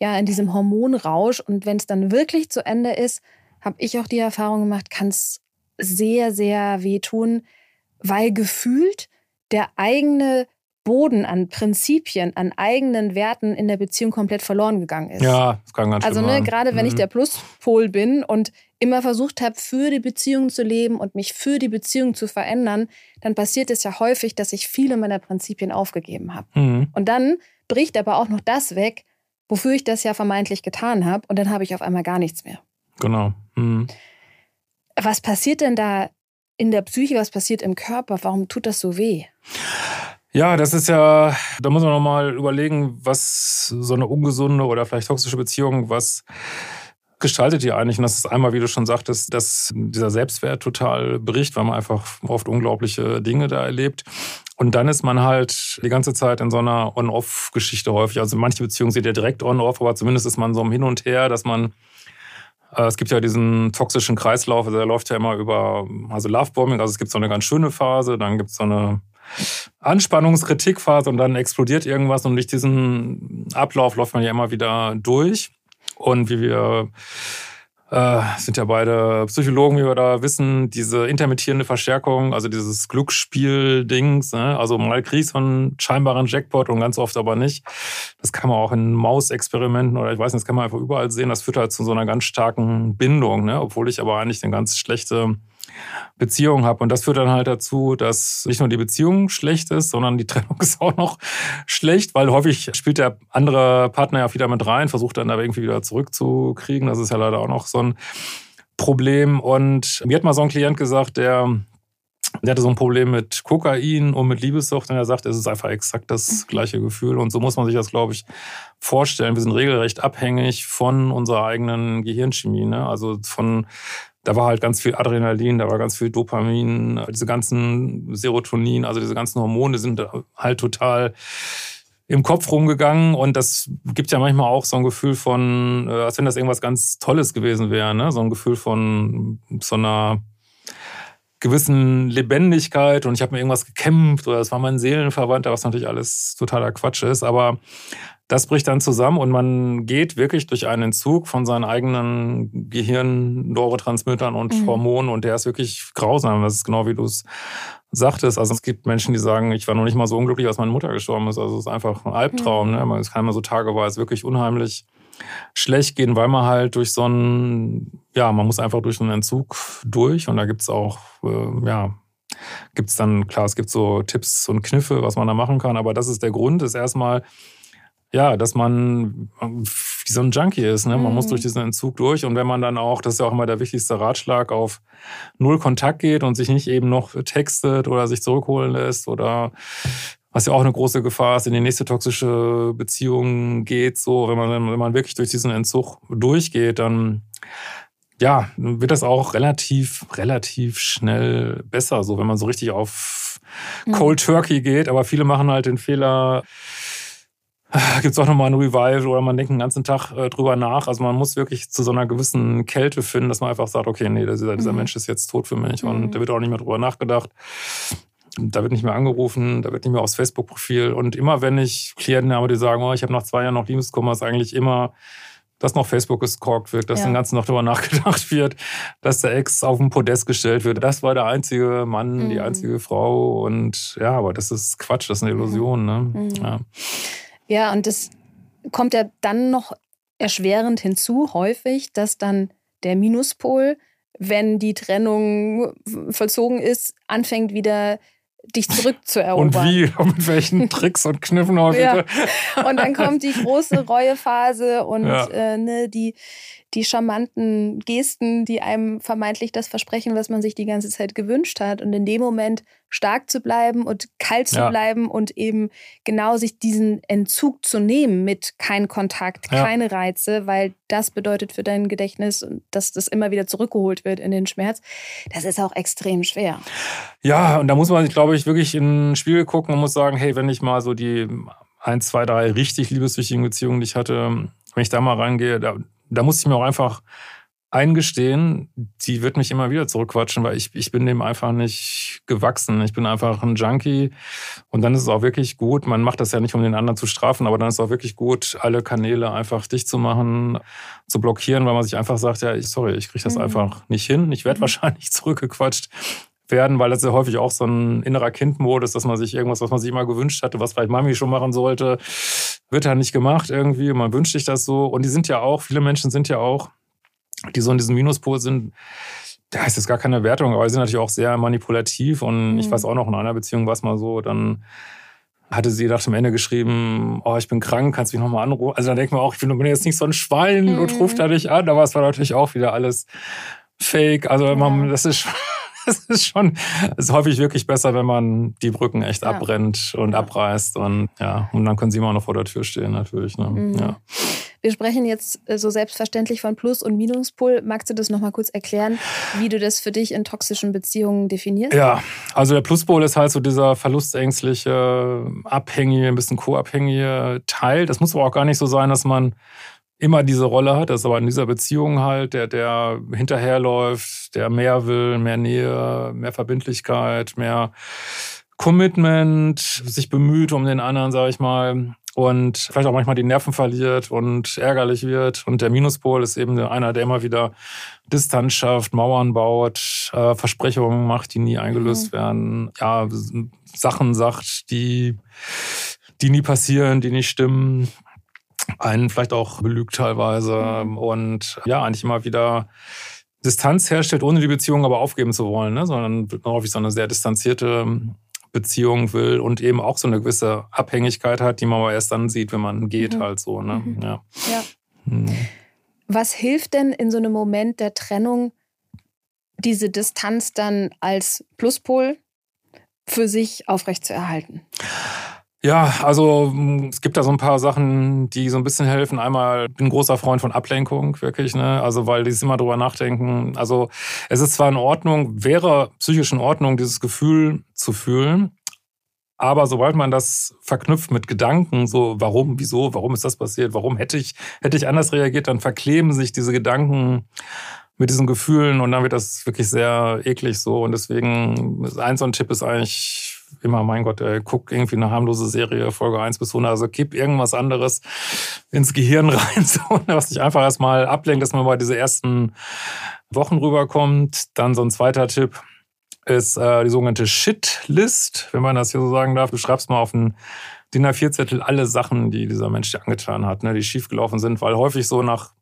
ja, in diesem Hormonrausch. Und wenn es dann wirklich zu Ende ist, habe ich auch die Erfahrung gemacht, kann es sehr, sehr wehtun, weil gefühlt der eigene Boden an Prinzipien, an eigenen Werten in der Beziehung komplett verloren gegangen ist. Ja, das kann ganz Also ne, gerade wenn mhm. ich der Pluspol bin und immer versucht habe, für die Beziehung zu leben und mich für die Beziehung zu verändern, dann passiert es ja häufig, dass ich viele meiner Prinzipien aufgegeben habe. Mhm. Und dann bricht aber auch noch das weg, wofür ich das ja vermeintlich getan habe, und dann habe ich auf einmal gar nichts mehr. Genau. Mhm. Was passiert denn da in der Psyche, was passiert im Körper? Warum tut das so weh? Ja, das ist ja, da muss man nochmal überlegen, was so eine ungesunde oder vielleicht toxische Beziehung, was gestaltet die eigentlich? Und das ist einmal, wie du schon sagtest, dass dieser Selbstwert total bricht, weil man einfach oft unglaubliche Dinge da erlebt. Und dann ist man halt die ganze Zeit in so einer On-Off-Geschichte häufig. Also manche Beziehungen sind ja direkt On-Off, aber zumindest ist man so im Hin und Her, dass man es gibt ja diesen toxischen Kreislauf, der läuft ja immer über, also Lovebombing, also es gibt so eine ganz schöne Phase, dann gibt es so eine Anspannungskritikphase und dann explodiert irgendwas und durch diesen Ablauf läuft man ja immer wieder durch. Und wie wir äh, sind ja beide Psychologen, wie wir da wissen, diese intermittierende Verstärkung, also dieses Glücksspiel-Dings, ne? also mal kriegst du einen scheinbaren Jackpot und ganz oft aber nicht. Das kann man auch in Mausexperimenten oder ich weiß nicht, das kann man einfach überall sehen. Das führt halt zu so einer ganz starken Bindung, ne? obwohl ich aber eigentlich eine ganz schlechte Beziehung habe. Und das führt dann halt dazu, dass nicht nur die Beziehung schlecht ist, sondern die [LAUGHS] Trennung ist auch noch schlecht, weil häufig spielt der andere Partner ja wieder mit rein, versucht dann aber irgendwie wieder zurückzukriegen. Das ist ja leider auch noch so ein Problem. Und mir hat mal so ein Klient gesagt, der der hatte so ein Problem mit Kokain und mit Liebessucht und er sagt, es ist einfach exakt das gleiche Gefühl. Und so muss man sich das, glaube ich, vorstellen. Wir sind regelrecht abhängig von unserer eigenen Gehirnchemie. Ne? Also von da war halt ganz viel Adrenalin, da war ganz viel Dopamin, diese ganzen Serotonin, also diese ganzen Hormone sind halt total im Kopf rumgegangen. Und das gibt ja manchmal auch so ein Gefühl von, äh, als wenn das irgendwas ganz Tolles gewesen wäre, ne? so ein Gefühl von so einer gewissen Lebendigkeit. Und ich habe mir irgendwas gekämpft oder das war mein Seelenverwandter, was natürlich alles totaler Quatsch ist, aber das bricht dann zusammen und man geht wirklich durch einen Entzug von seinen eigenen Gehirn-Neurotransmittern und mhm. Hormonen und der ist wirklich grausam. Das ist genau wie du es sagtest. Also es gibt Menschen, die sagen, ich war noch nicht mal so unglücklich, als meine Mutter gestorben ist. Also es ist einfach ein Albtraum. Mhm. Ne? Es kann immer so tageweise wirklich unheimlich schlecht gehen, weil man halt durch so einen, ja, man muss einfach durch einen Entzug durch und da gibt's auch, äh, ja, gibt's dann, klar, es gibt so Tipps und Kniffe, was man da machen kann, aber das ist der Grund, ist erstmal ja, dass man wie so ein Junkie ist. Ne? Man mhm. muss durch diesen Entzug durch. Und wenn man dann auch, das ist ja auch immer der wichtigste Ratschlag, auf null Kontakt geht und sich nicht eben noch textet oder sich zurückholen lässt oder was ja auch eine große Gefahr ist, in die nächste toxische Beziehung geht. So, wenn man, wenn man wirklich durch diesen Entzug durchgeht, dann ja, wird das auch relativ, relativ schnell besser, so wenn man so richtig auf mhm. Cold Turkey geht. Aber viele machen halt den Fehler, gibt es auch nochmal ein Revival oder man denkt den ganzen Tag äh, drüber nach. Also man muss wirklich zu so einer gewissen Kälte finden, dass man einfach sagt, okay, nee, dieser, dieser mhm. Mensch ist jetzt tot für mich mhm. und da wird auch nicht mehr drüber nachgedacht. Da wird nicht mehr angerufen, da wird nicht mehr aufs Facebook-Profil. Und immer wenn ich Klienten habe, die sagen, oh, ich habe nach zwei Jahren noch Liebeskummer, ist eigentlich immer, dass noch Facebook gescorkt wird, dass ja. den ganzen noch darüber [LAUGHS] nachgedacht wird, dass der Ex auf den Podest gestellt wird. Das war der einzige Mann, mhm. die einzige Frau. Und ja, aber das ist Quatsch, das ist eine Illusion. Ne? Mhm. Ja. Ja, und das kommt ja dann noch erschwerend hinzu, häufig, dass dann der Minuspol, wenn die Trennung vollzogen ist, anfängt wieder dich zurückzuerobern. Und wie? Und [LAUGHS] mit welchen Tricks und Kniffen auch ja. Und dann kommt die große Reuephase und ja. äh, ne, die, die charmanten Gesten, die einem vermeintlich das versprechen, was man sich die ganze Zeit gewünscht hat. Und in dem Moment stark zu bleiben und kalt zu ja. bleiben und eben genau sich diesen Entzug zu nehmen mit kein Kontakt, ja. keine Reize, weil das bedeutet für dein Gedächtnis, dass das immer wieder zurückgeholt wird in den Schmerz. Das ist auch extrem schwer. Ja, und da muss man, glaube ich, wirklich in den Spiegel gucken und muss sagen, hey, wenn ich mal so die ein, zwei, drei richtig liebeswichtigen Beziehungen, die ich hatte, wenn ich da mal reingehe, da, da muss ich mir auch einfach eingestehen, die wird mich immer wieder zurückquatschen, weil ich, ich bin dem einfach nicht gewachsen. Ich bin einfach ein Junkie. Und dann ist es auch wirklich gut, man macht das ja nicht, um den anderen zu strafen, aber dann ist es auch wirklich gut, alle Kanäle einfach dicht zu machen, zu blockieren, weil man sich einfach sagt, ja, ich, sorry, ich kriege das mhm. einfach nicht hin. Ich werde mhm. wahrscheinlich [LAUGHS] zurückgequatscht werden, weil das ja häufig auch so ein innerer Kindmodus, dass man sich irgendwas, was man sich immer gewünscht hatte, was vielleicht Mami schon machen sollte, wird ja nicht gemacht irgendwie. Man wünscht sich das so. Und die sind ja auch, viele Menschen sind ja auch, die so in diesem Minuspol sind, da ist jetzt gar keine Wertung, aber sie sind natürlich auch sehr manipulativ. Und mhm. ich weiß auch noch, in einer Beziehung war es mal so, dann hatte sie nach dem Ende geschrieben, oh, ich bin krank, kannst du mich nochmal anrufen? Also dann denkt man auch, ich bin, jetzt nicht so ein Schwein mhm. und ruft da nicht an, aber es war natürlich auch wieder alles fake. Also ja. man, das ist [LAUGHS] das ist schon, ist häufig wirklich besser, wenn man die Brücken echt ja. abbrennt und ja. abreißt und ja, und dann können sie immer noch vor der Tür stehen, natürlich. Ne? Mhm. Ja. Wir sprechen jetzt äh, so selbstverständlich von Plus- und Minuspol. Magst du das nochmal kurz erklären, wie du das für dich in toxischen Beziehungen definierst? Ja, also der Pluspol ist halt so dieser verlustängstliche, abhängige, ein bisschen co-abhängige Teil. Das muss aber auch gar nicht so sein, dass man immer diese Rolle hat, das ist aber in dieser Beziehung halt, der, der hinterherläuft, der mehr will, mehr Nähe, mehr Verbindlichkeit, mehr Commitment, sich bemüht um den anderen, sage ich mal, und vielleicht auch manchmal die Nerven verliert und ärgerlich wird. Und der Minuspol ist eben einer, der immer wieder Distanz schafft, Mauern baut, äh, Versprechungen macht, die nie eingelöst mhm. werden, ja, Sachen sagt, die, die nie passieren, die nicht stimmen einen vielleicht auch belügt teilweise mhm. und ja, eigentlich immer wieder Distanz herstellt, ohne die Beziehung aber aufgeben zu wollen, ne? sondern häufig so eine sehr distanzierte Beziehung will und eben auch so eine gewisse Abhängigkeit hat, die man aber erst dann sieht, wenn man geht, mhm. halt so. Ne? Mhm. Ja. ja. Mhm. Was hilft denn in so einem Moment der Trennung, diese Distanz dann als Pluspol für sich aufrechtzuerhalten? Ja, also mm, es gibt da so ein paar Sachen, die so ein bisschen helfen. Einmal bin großer Freund von Ablenkung, wirklich, ne? Also weil die immer drüber nachdenken. Also es ist zwar in Ordnung, wäre psychisch in Ordnung, dieses Gefühl zu fühlen. Aber sobald man das verknüpft mit Gedanken, so warum, wieso, warum ist das passiert, warum hätte ich, hätte ich anders reagiert, dann verkleben sich diese Gedanken mit diesen Gefühlen und dann wird das wirklich sehr eklig so. Und deswegen, ein so ein Tipp ist eigentlich immer, mein Gott, ey, guck irgendwie eine harmlose Serie, Folge 1 bis 100, also kipp irgendwas anderes ins Gehirn [LAUGHS] rein, so, was dich einfach erstmal ablenkt, dass man bei diese ersten Wochen rüberkommt. Dann so ein zweiter Tipp ist äh, die sogenannte Shit-List, wenn man das hier so sagen darf. Du schreibst mal auf einen DIN A4-Zettel alle Sachen, die dieser Mensch dir angetan hat, ne, die schiefgelaufen sind, weil häufig so nach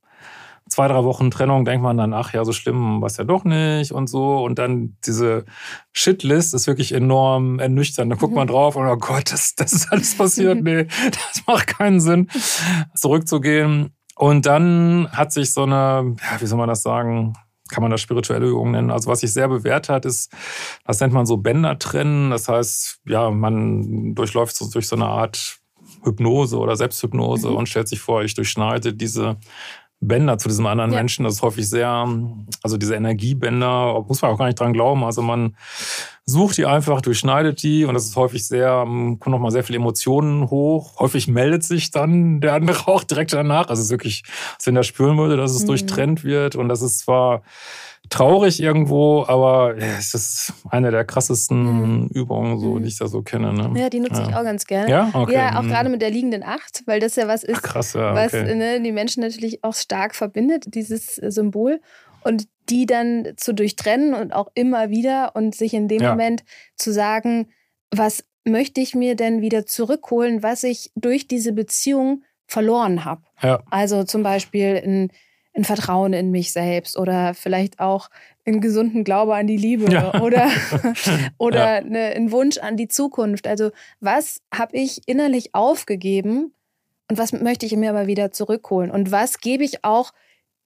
zwei, drei Wochen Trennung denkt man dann, ach ja, so schlimm war es ja doch nicht und so. Und dann diese Shitlist ist wirklich enorm ernüchternd. Da guckt man mhm. drauf und oh Gott, das, das ist alles passiert. [LAUGHS] Nee, das macht keinen Sinn, zurückzugehen. Und dann hat sich so eine, ja, wie soll man das sagen, kann man das spirituelle Übung nennen. Also was sich sehr bewährt hat, ist, das nennt man so Bänder trennen. Das heißt, ja, man durchläuft so durch so eine Art Hypnose oder Selbsthypnose mhm. und stellt sich vor, ich durchschneide diese Bänder zu diesem anderen ja. Menschen. Das ist häufig sehr, also diese Energiebänder, muss man auch gar nicht dran glauben. Also man sucht die einfach, durchschneidet die und das ist häufig sehr, kommen nochmal sehr viele Emotionen hoch. Häufig meldet sich dann der andere [LAUGHS] auch direkt danach. Also es ist wirklich, als wenn der spüren würde, dass es mhm. durchtrennt wird und das ist zwar traurig irgendwo, aber ja, es ist eine der krassesten mhm. Übungen, so, die ich da so kenne. Ne? Ja, die nutze ja. ich auch ganz gerne. Ja, okay. ja auch mhm. gerade mit der liegenden Acht, weil das ja was ist, Ach, krass, ja, okay. was ne, die Menschen natürlich auch stark verbindet, dieses Symbol. Und die dann zu durchtrennen und auch immer wieder und sich in dem ja. Moment zu sagen, was möchte ich mir denn wieder zurückholen, was ich durch diese Beziehung verloren habe. Ja. Also zum Beispiel ein ein Vertrauen in mich selbst oder vielleicht auch einen gesunden Glaube an die Liebe ja. [LAUGHS] oder, [LAUGHS] oder ja. eine, einen Wunsch an die Zukunft. Also was habe ich innerlich aufgegeben und was möchte ich mir aber wieder zurückholen? Und was gebe ich auch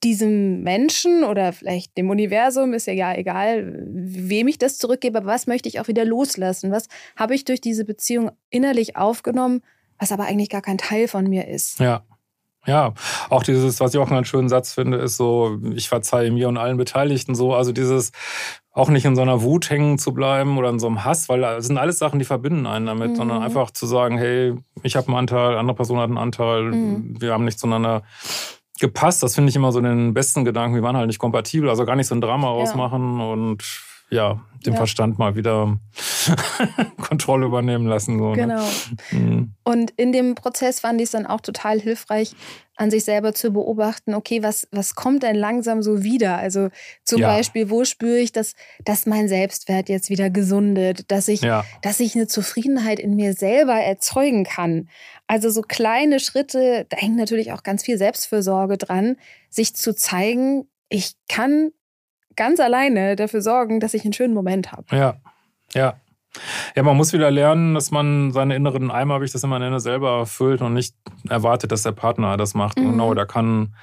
diesem Menschen oder vielleicht dem Universum, ist ja, ja egal, wem ich das zurückgebe, aber was möchte ich auch wieder loslassen? Was habe ich durch diese Beziehung innerlich aufgenommen, was aber eigentlich gar kein Teil von mir ist? Ja. Ja, auch dieses, was ich auch einen schönen Satz finde, ist so, ich verzeihe mir und allen Beteiligten so. Also dieses, auch nicht in so einer Wut hängen zu bleiben oder in so einem Hass, weil das sind alles Sachen, die verbinden einen damit, mhm. sondern einfach zu sagen, hey, ich habe einen Anteil, andere Person hat einen Anteil, mhm. wir haben nicht zueinander gepasst. Das finde ich immer so den besten Gedanken. Wir waren halt nicht kompatibel, also gar nicht so ein Drama ja. ausmachen und ja, den ja. Verstand mal wieder [LAUGHS] Kontrolle übernehmen lassen. So, ne? genau. Ne? Mhm. Und in dem Prozess fand ich es dann auch total hilfreich, an sich selber zu beobachten, okay, was, was kommt denn langsam so wieder? Also zum ja. Beispiel, wo spüre ich, dass, dass mein Selbstwert jetzt wieder gesundet, dass ich, ja. dass ich eine Zufriedenheit in mir selber erzeugen kann. Also so kleine Schritte, da hängt natürlich auch ganz viel Selbstfürsorge dran, sich zu zeigen, ich kann ganz alleine dafür sorgen, dass ich einen schönen Moment habe. Ja, ja. Ja, man muss wieder lernen, dass man seine inneren Eimer, wie ich das immer nenne, selber füllt und nicht erwartet, dass der Partner das macht. Mhm. Genau, da kann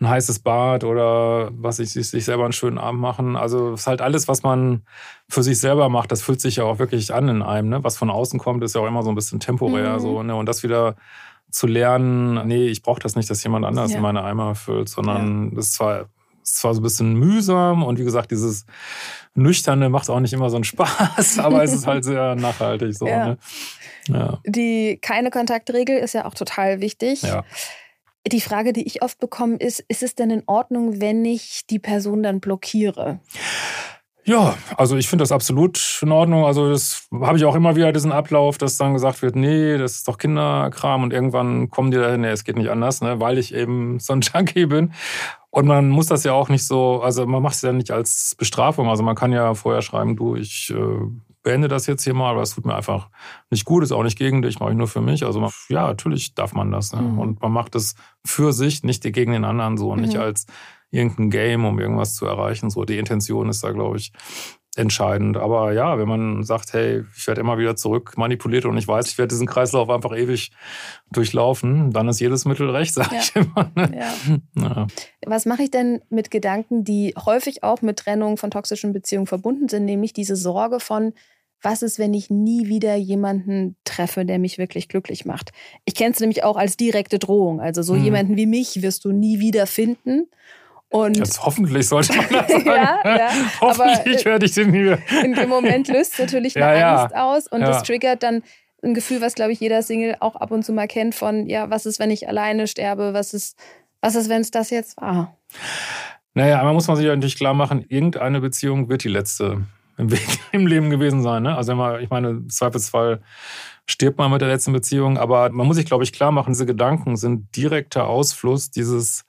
ein heißes Bad oder was ich sich selber einen schönen Abend machen. Also es ist halt alles, was man für sich selber macht, das fühlt sich ja auch wirklich an in einem. Ne? Was von außen kommt, ist ja auch immer so ein bisschen temporär. Mhm. So, ne? Und das wieder zu lernen, nee, ich brauche das nicht, dass jemand anders ja. in meine Eimer füllt, sondern ja. das ist zwar ist zwar so ein bisschen mühsam und wie gesagt, dieses Nüchterne macht auch nicht immer so einen [LAUGHS] Spaß, aber es ist halt sehr nachhaltig. So, [LAUGHS] ja. Ne? Ja. Die keine Kontaktregel ist ja auch total wichtig. Ja. Die Frage, die ich oft bekomme, ist, ist es denn in Ordnung, wenn ich die Person dann blockiere? Ja, also ich finde das absolut in Ordnung. Also das habe ich auch immer wieder diesen Ablauf, dass dann gesagt wird, nee, das ist doch Kinderkram und irgendwann kommen die dahin, nee, es geht nicht anders, ne, weil ich eben [LAUGHS] so ein Junkie bin. Und man muss das ja auch nicht so, also man macht es ja nicht als Bestrafung. Also man kann ja vorher schreiben, du, ich äh, beende das jetzt hier mal, aber es tut mir einfach nicht gut, ist auch nicht gegen dich, mache ich nur für mich. Also man, ja, natürlich darf man das. Ne? Mhm. Und man macht es für sich, nicht gegen den anderen so und mhm. nicht als irgendein Game, um irgendwas zu erreichen. So die Intention ist da, glaube ich, entscheidend. Aber ja, wenn man sagt, hey, ich werde immer wieder zurück manipuliert und ich weiß, ich werde diesen Kreislauf einfach ewig durchlaufen, dann ist jedes Mittel recht, sage ja. ich immer. Ne? Ja. [LAUGHS] Ja. Was mache ich denn mit Gedanken, die häufig auch mit Trennung von toxischen Beziehungen verbunden sind, nämlich diese Sorge von, was ist, wenn ich nie wieder jemanden treffe, der mich wirklich glücklich macht? Ich kenne es nämlich auch als direkte Drohung. Also so mhm. jemanden wie mich wirst du nie wieder finden. Und Jetzt hoffentlich sollte man das [LAUGHS] sagen. ja, ja. hoffentlich werde ich den hier. In dem Moment löst natürlich [LAUGHS] eine ja, Angst aus und das triggert dann ein Gefühl, was, glaube ich, jeder Single auch ab und zu mal kennt von, ja, was ist, wenn ich alleine sterbe? Was ist, was ist, wenn es das jetzt war? Naja, einmal muss man sich natürlich klar machen, irgendeine Beziehung wird die letzte im, [LAUGHS] Weg, im Leben gewesen sein. Ne? Also immer, ich meine, im Zweifelsfall stirbt man mit der letzten Beziehung, aber man muss sich, glaube ich, klar machen, diese Gedanken sind direkter Ausfluss dieses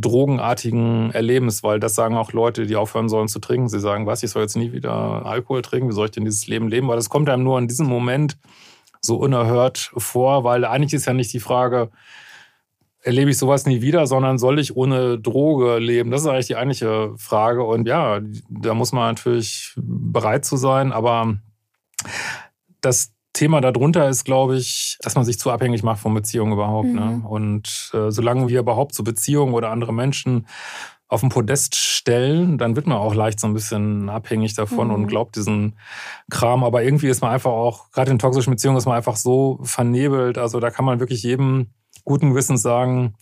drogenartigen Erlebens, weil das sagen auch Leute, die aufhören sollen zu trinken. Sie sagen, was, ich soll jetzt nie wieder Alkohol trinken, wie soll ich denn dieses Leben leben? Weil das kommt einem nur in diesem Moment so unerhört vor, weil eigentlich ist ja nicht die Frage, erlebe ich sowas nie wieder, sondern soll ich ohne Droge leben? Das ist eigentlich die eigentliche Frage. Und ja, da muss man natürlich bereit zu sein, aber das Thema darunter ist, glaube ich, dass man sich zu abhängig macht von Beziehungen überhaupt. Ne? Mhm. Ne? Und äh, solange wir überhaupt so Beziehungen oder andere Menschen auf den Podest stellen, dann wird man auch leicht so ein bisschen abhängig davon mhm. und glaubt diesen Kram. Aber irgendwie ist man einfach auch, gerade in toxischen Beziehungen ist man einfach so vernebelt. Also da kann man wirklich jedem guten Gewissens sagen,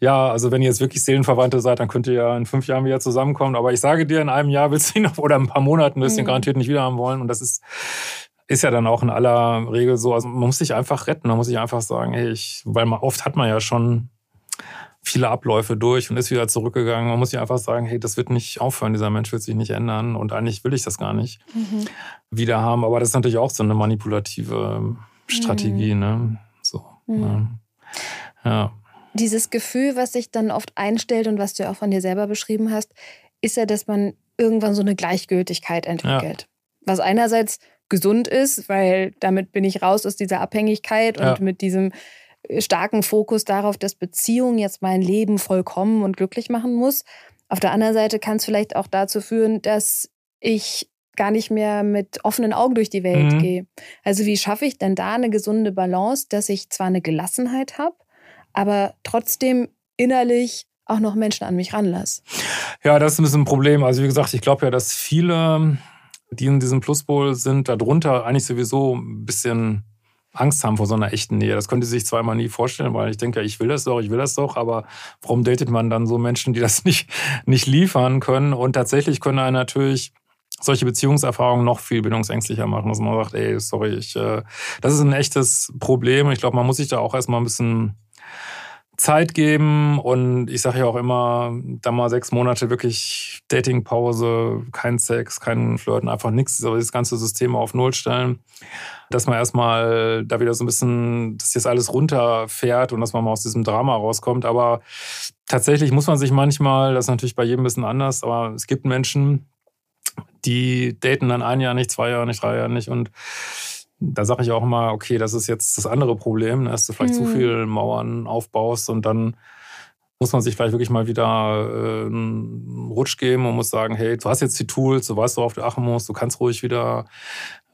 ja, also wenn ihr jetzt wirklich Seelenverwandte seid, dann könnt ihr ja in fünf Jahren wieder zusammenkommen. Aber ich sage dir, in einem Jahr willst du ihn noch oder ein paar Monaten wirst du ihn mhm. garantiert nicht wieder haben wollen. Und das ist, ist ja dann auch in aller Regel so. Also man muss sich einfach retten. Man muss sich einfach sagen, hey, ich, weil man oft hat man ja schon viele Abläufe durch und ist wieder zurückgegangen. Man muss sich einfach sagen, hey, das wird nicht aufhören, dieser Mensch wird sich nicht ändern und eigentlich will ich das gar nicht mhm. wieder haben. Aber das ist natürlich auch so eine manipulative Strategie, mhm. ne? So. Mhm. Ne? Ja. Dieses Gefühl, was sich dann oft einstellt und was du ja auch von dir selber beschrieben hast, ist ja, dass man irgendwann so eine Gleichgültigkeit entwickelt. Ja. Was einerseits gesund ist, weil damit bin ich raus aus dieser Abhängigkeit und ja. mit diesem starken Fokus darauf, dass Beziehung jetzt mein Leben vollkommen und glücklich machen muss. Auf der anderen Seite kann es vielleicht auch dazu führen, dass ich gar nicht mehr mit offenen Augen durch die Welt mhm. gehe. Also wie schaffe ich denn da eine gesunde Balance, dass ich zwar eine Gelassenheit habe, aber trotzdem innerlich auch noch Menschen an mich ranlasse? Ja, das ist ein bisschen ein Problem. Also wie gesagt, ich glaube ja, dass viele, die in diesem Pluspol sind, darunter eigentlich sowieso ein bisschen Angst haben vor so einer echten Nähe. Das könnte sich zweimal nie vorstellen, weil ich denke, ich will das doch, ich will das doch, aber warum datet man dann so Menschen, die das [LAUGHS] nicht, nicht liefern können? Und tatsächlich können einen natürlich solche Beziehungserfahrungen noch viel bindungsängstlicher machen, dass man sagt, ey, sorry, ich, äh, das ist ein echtes Problem. Ich glaube, man muss sich da auch erstmal ein bisschen Zeit geben und ich sage ja auch immer, da mal sechs Monate wirklich Datingpause, kein Sex, kein Flirten, einfach nichts, aber das ganze System auf Null stellen, dass man erstmal da wieder so ein bisschen, dass jetzt alles runterfährt und dass man mal aus diesem Drama rauskommt. Aber tatsächlich muss man sich manchmal, das ist natürlich bei jedem ein bisschen anders, aber es gibt Menschen, die daten dann ein Jahr nicht, zwei Jahre nicht, drei Jahre nicht und da sage ich auch immer, okay, das ist jetzt das andere Problem, ne, dass du vielleicht mhm. zu viel Mauern aufbaust und dann muss man sich vielleicht wirklich mal wieder äh, einen Rutsch geben und muss sagen, hey, du hast jetzt die Tools, du weißt, worauf du achten musst, du kannst ruhig wieder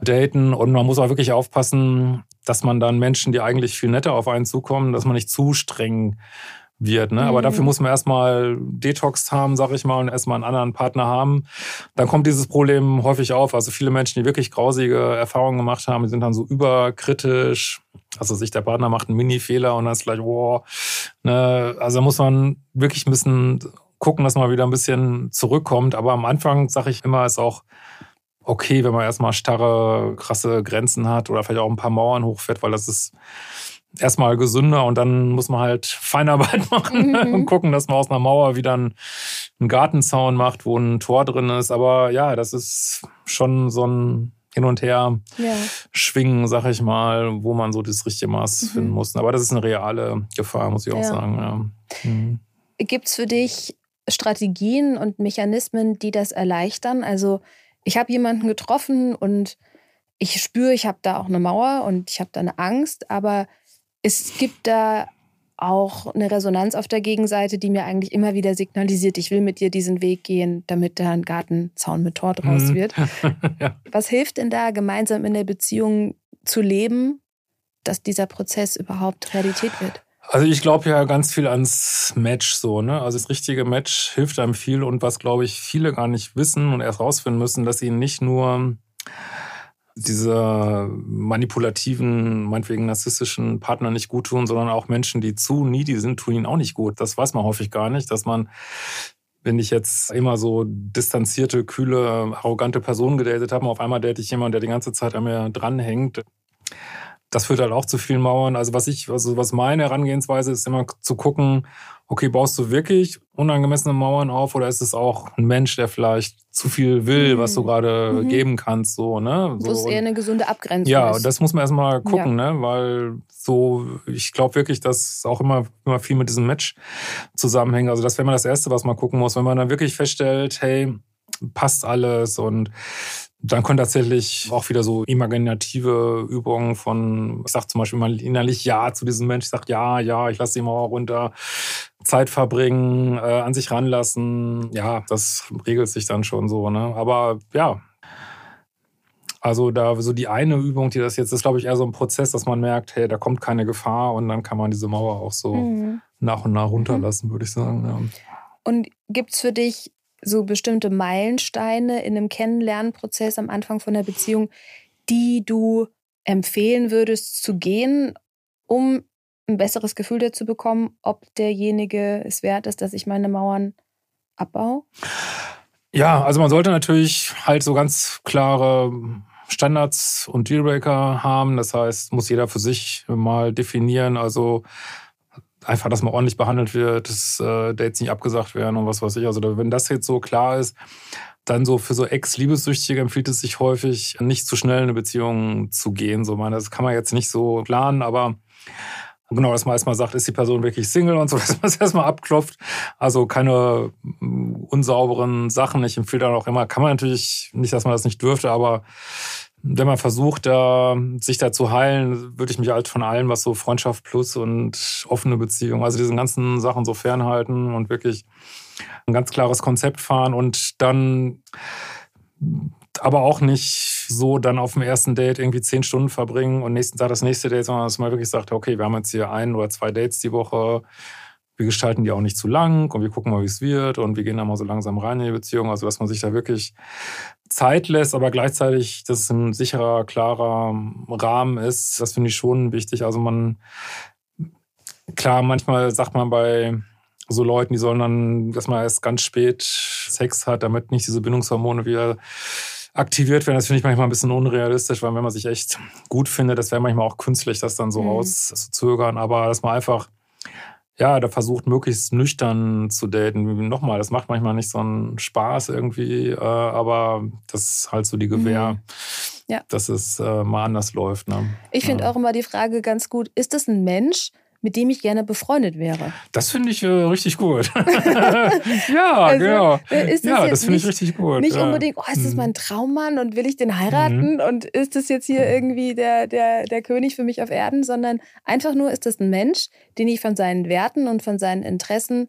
daten und man muss auch wirklich aufpassen, dass man dann Menschen, die eigentlich viel netter auf einen zukommen, dass man nicht zu streng wird. Ne? Aber dafür mhm. muss man erstmal Detox haben, sag ich mal, und erstmal einen anderen Partner haben. Dann kommt dieses Problem häufig auf. Also viele Menschen, die wirklich grausige Erfahrungen gemacht haben, die sind dann so überkritisch. Also sich der Partner macht einen Mini-Fehler und dann ist gleich, wow. Ne? Also muss man wirklich ein bisschen gucken, dass man wieder ein bisschen zurückkommt. Aber am Anfang, sage ich immer, ist auch okay, wenn man erstmal starre, krasse Grenzen hat oder vielleicht auch ein paar Mauern hochfährt, weil das ist erstmal gesünder und dann muss man halt Feinarbeit [LAUGHS] machen mhm. und gucken, dass man aus einer Mauer wieder einen, einen Gartenzaun macht, wo ein Tor drin ist. Aber ja, das ist schon so ein hin und her ja. schwingen, sag ich mal, wo man so das richtige Maß mhm. finden muss. Aber das ist eine reale Gefahr, muss ich auch ja. sagen. Ja. Mhm. Gibt es für dich Strategien und Mechanismen, die das erleichtern? Also ich habe jemanden getroffen und ich spüre, ich habe da auch eine Mauer und ich habe da eine Angst, aber es gibt da auch eine Resonanz auf der Gegenseite, die mir eigentlich immer wieder signalisiert, ich will mit dir diesen Weg gehen, damit da ein Gartenzaun mit Tor draus mhm. wird. [LAUGHS] ja. Was hilft denn da, gemeinsam in der Beziehung zu leben, dass dieser Prozess überhaupt Realität wird? Also ich glaube ja ganz viel ans Match so, ne? Also das richtige Match hilft einem viel und was glaube ich viele gar nicht wissen und erst rausfinden müssen, dass sie nicht nur diese manipulativen, meinetwegen narzisstischen Partner nicht gut tun, sondern auch Menschen, die zu needy sind, tun ihnen auch nicht gut. Das weiß man häufig gar nicht, dass man wenn ich jetzt immer so distanzierte, kühle, arrogante Personen gedatet habe, auf einmal date ich jemanden, der die ganze Zeit an mir dranhängt. Das führt halt auch zu vielen Mauern. Also was ich, also was meine Herangehensweise ist, immer zu gucken, okay, baust du wirklich unangemessene Mauern auf oder ist es auch ein Mensch, der vielleicht zu viel will, mhm. was du mhm. gerade mhm. geben kannst, so, ne? So. Es eher eine gesunde Abgrenzung ja, ist. Das muss man erstmal gucken, ja. ne? Weil so, ich glaube wirklich, dass auch immer, immer viel mit diesem Match zusammenhängt. Also das wäre mal das Erste, was man gucken muss. Wenn man dann wirklich feststellt, hey, passt alles und dann können tatsächlich auch wieder so imaginative Übungen von, ich sage zum Beispiel mal innerlich Ja zu diesem Mensch, ich sage Ja, ja, ich lasse die Mauer runter, Zeit verbringen, äh, an sich ranlassen. Ja, das regelt sich dann schon so. Ne? Aber ja, also da so die eine Übung, die das jetzt ist, glaube ich, eher so ein Prozess, dass man merkt, hey, da kommt keine Gefahr und dann kann man diese Mauer auch so mhm. nach und nach runterlassen, würde ich sagen. Ja. Und gibt es für dich so bestimmte Meilensteine in einem Kennenlernprozess am Anfang von der Beziehung, die du empfehlen würdest zu gehen, um ein besseres Gefühl dazu bekommen, ob derjenige es wert ist, dass ich meine Mauern abbaue? Ja, also man sollte natürlich halt so ganz klare Standards und Dealbreaker haben. Das heißt, muss jeder für sich mal definieren. Also einfach, dass man ordentlich behandelt wird, dass äh, Dates nicht abgesagt werden und was weiß ich. Also wenn das jetzt so klar ist, dann so für so Ex-Liebessüchtige empfiehlt es sich häufig, nicht zu schnell in eine Beziehung zu gehen. So, meine, das kann man jetzt nicht so planen, aber genau, dass man erstmal sagt, ist die Person wirklich Single und so, [LAUGHS] dass man es erstmal abklopft. Also keine mm, unsauberen Sachen. Ich empfehle dann auch immer, kann man natürlich nicht, dass man das nicht dürfte, aber wenn man versucht, da, sich da zu heilen, würde ich mich halt von allem, was so Freundschaft plus und offene Beziehung, also diesen ganzen Sachen so fernhalten und wirklich ein ganz klares Konzept fahren und dann aber auch nicht so dann auf dem ersten Date irgendwie zehn Stunden verbringen und nächsten Tag das nächste Date, sondern dass man wirklich sagt, okay, wir haben jetzt hier ein oder zwei Dates die Woche, wir gestalten die auch nicht zu lang und wir gucken mal, wie es wird und wir gehen da mal so langsam rein in die Beziehung. Also, dass man sich da wirklich Zeit lässt, aber gleichzeitig, dass es ein sicherer, klarer Rahmen ist, das finde ich schon wichtig. Also, man, klar, manchmal sagt man bei so Leuten, die sollen dann, dass man erst ganz spät Sex hat, damit nicht diese Bindungshormone wieder aktiviert werden. Das finde ich manchmal ein bisschen unrealistisch, weil wenn man sich echt gut findet, das wäre manchmal auch künstlich, das dann so mhm. rauszuzögern. Aber dass man einfach ja, da versucht möglichst nüchtern zu daten. Nochmal, das macht manchmal nicht so einen Spaß irgendwie, äh, aber das ist halt so die Gewähr, mhm. ja. dass es äh, mal anders läuft. Ne? Ich finde ja. auch immer die Frage ganz gut, ist das ein Mensch, mit dem ich gerne befreundet wäre. Das finde ich äh, richtig gut. [LAUGHS] ja, also, genau. Ist das ja, das finde ich richtig gut. Nicht ja. unbedingt, oh, ist das mhm. mein Traummann und will ich den heiraten mhm. und ist das jetzt hier mhm. irgendwie der, der, der König für mich auf Erden, sondern einfach nur, ist das ein Mensch, den ich von seinen Werten und von seinen Interessen,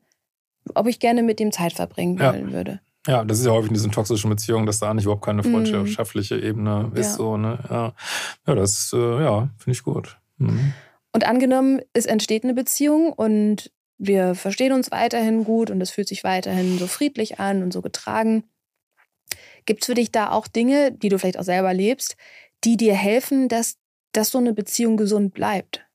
ob ich gerne mit dem Zeit verbringen wollen ja. würde. Ja, das ist ja häufig in diesen toxischen Beziehungen, dass da eigentlich überhaupt keine mhm. freundschaftliche Ebene ist. Ja. So, ne? ja. ja, das äh, ja, finde ich gut. Mhm. Und angenommen, es entsteht eine Beziehung und wir verstehen uns weiterhin gut und es fühlt sich weiterhin so friedlich an und so getragen. Gibt es für dich da auch Dinge, die du vielleicht auch selber lebst, die dir helfen, dass, dass so eine Beziehung gesund bleibt?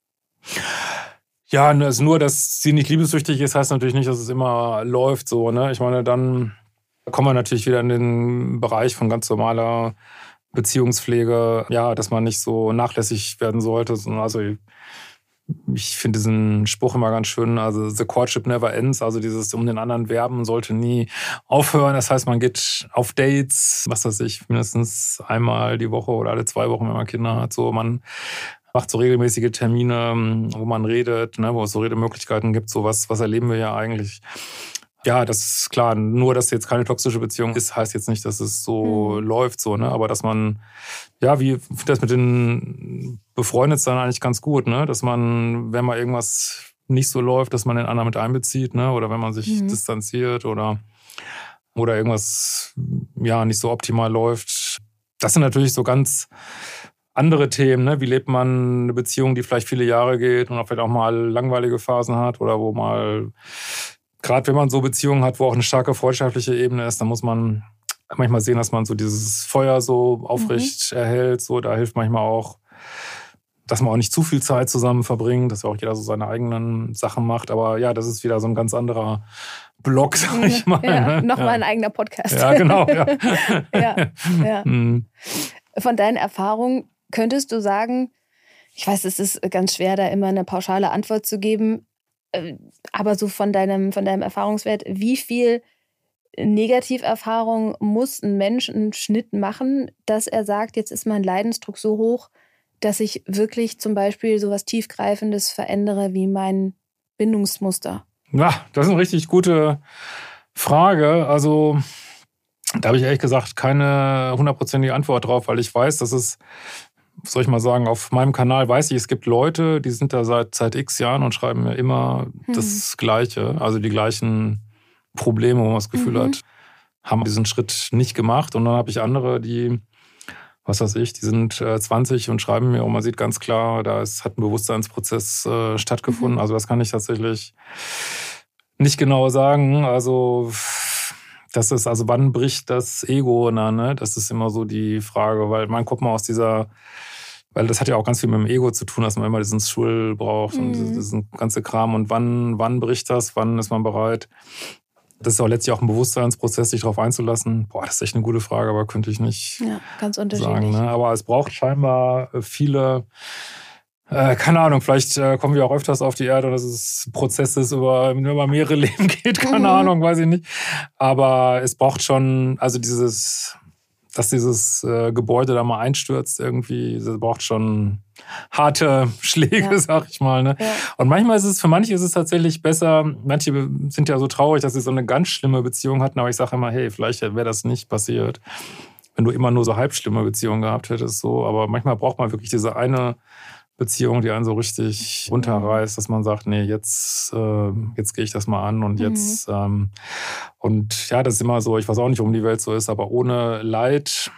Ja, also nur, dass sie nicht liebessüchtig ist, heißt natürlich nicht, dass es immer läuft so. Ne? Ich meine, dann kommen wir natürlich wieder in den Bereich von ganz normaler Beziehungspflege. Ja, dass man nicht so nachlässig werden sollte. Also ich finde diesen Spruch immer ganz schön, also the courtship never ends, also dieses um den anderen werben sollte nie aufhören. Das heißt, man geht auf Dates, was weiß ich, mindestens einmal die Woche oder alle zwei Wochen, wenn man Kinder hat. So, man macht so regelmäßige Termine, wo man redet, ne, wo es so Redemöglichkeiten gibt. So was, was erleben wir ja eigentlich ja, das ist klar. Nur, dass jetzt keine toxische Beziehung ist, heißt jetzt nicht, dass es so mhm. läuft, so, ne? Aber dass man, ja, wie das mit den befreundet sein eigentlich ganz gut, ne? Dass man, wenn mal irgendwas nicht so läuft, dass man den anderen mit einbezieht, ne? Oder wenn man sich mhm. distanziert oder, oder irgendwas, ja, nicht so optimal läuft. Das sind natürlich so ganz andere Themen, ne? Wie lebt man eine Beziehung, die vielleicht viele Jahre geht und auch vielleicht auch mal langweilige Phasen hat oder wo mal gerade wenn man so Beziehungen hat, wo auch eine starke freundschaftliche Ebene ist, dann muss man manchmal sehen, dass man so dieses Feuer so aufrecht mhm. erhält. So, da hilft manchmal auch, dass man auch nicht zu viel Zeit zusammen verbringt, dass ja auch jeder so seine eigenen Sachen macht. Aber ja, das ist wieder so ein ganz anderer Block, sag ich mal. Ja, Nochmal ja. ein eigener Podcast. Ja, genau. Ja. [LAUGHS] ja, ja. [LAUGHS] Mhm. Von deinen Erfahrungen könntest du sagen, ich weiß, es ist ganz schwer, da immer eine pauschale Antwort zu geben, aber so von deinem, von deinem Erfahrungswert, wie viel Negativerfahrung muss ein Mensch einen Schnitt machen, dass er sagt, jetzt ist mein Leidensdruck so hoch, dass ich wirklich zum Beispiel so was Tiefgreifendes verändere wie mein Bindungsmuster? Ja, das ist eine richtig gute Frage. Also da habe ich ehrlich gesagt keine hundertprozentige Antwort drauf, weil ich weiß, dass es soll ich mal sagen, auf meinem Kanal weiß ich, es gibt Leute, die sind da seit, seit x Jahren und schreiben mir immer mhm. das Gleiche, also die gleichen Probleme, wo man das Gefühl mhm. hat, haben diesen Schritt nicht gemacht. Und dann habe ich andere, die, was weiß ich, die sind äh, 20 und schreiben mir und man sieht ganz klar, da ist, hat ein Bewusstseinsprozess äh, stattgefunden. Mhm. Also das kann ich tatsächlich nicht genau sagen. Also das ist, also wann bricht das Ego? Na, ne? Das ist immer so die Frage, weil man kommt mal aus dieser weil das hat ja auch ganz viel mit dem Ego zu tun, dass man immer diesen Schul braucht mhm. und diesen ganze Kram. Und wann, wann bricht das? Wann ist man bereit? Das ist auch letztlich auch ein Bewusstseinsprozess, sich darauf einzulassen. Boah, das ist echt eine gute Frage, aber könnte ich nicht ja, ganz unterschiedlich. sagen. Ne? Aber es braucht scheinbar viele, äh, keine Ahnung, vielleicht äh, kommen wir auch öfters auf die Erde, dass es Prozesses über, über mehrere [LAUGHS] Leben geht, keine mhm. Ahnung, weiß ich nicht. Aber es braucht schon, also dieses dass dieses äh, Gebäude da mal einstürzt, irgendwie, das braucht schon harte [LAUGHS] Schläge, ja. sag ich mal. Ne? Ja. Und manchmal ist es, für manche ist es tatsächlich besser, manche sind ja so traurig, dass sie so eine ganz schlimme Beziehung hatten, aber ich sage immer, hey, vielleicht wäre das nicht passiert, wenn du immer nur so halb schlimme Beziehungen gehabt hättest. So. Aber manchmal braucht man wirklich diese eine Beziehung, die einen so richtig runterreißt, dass man sagt, nee, jetzt, äh, jetzt gehe ich das mal an und mhm. jetzt mhm. ähm, und ja, das ist immer so, ich weiß auch nicht, warum die Welt so ist, aber ohne Leid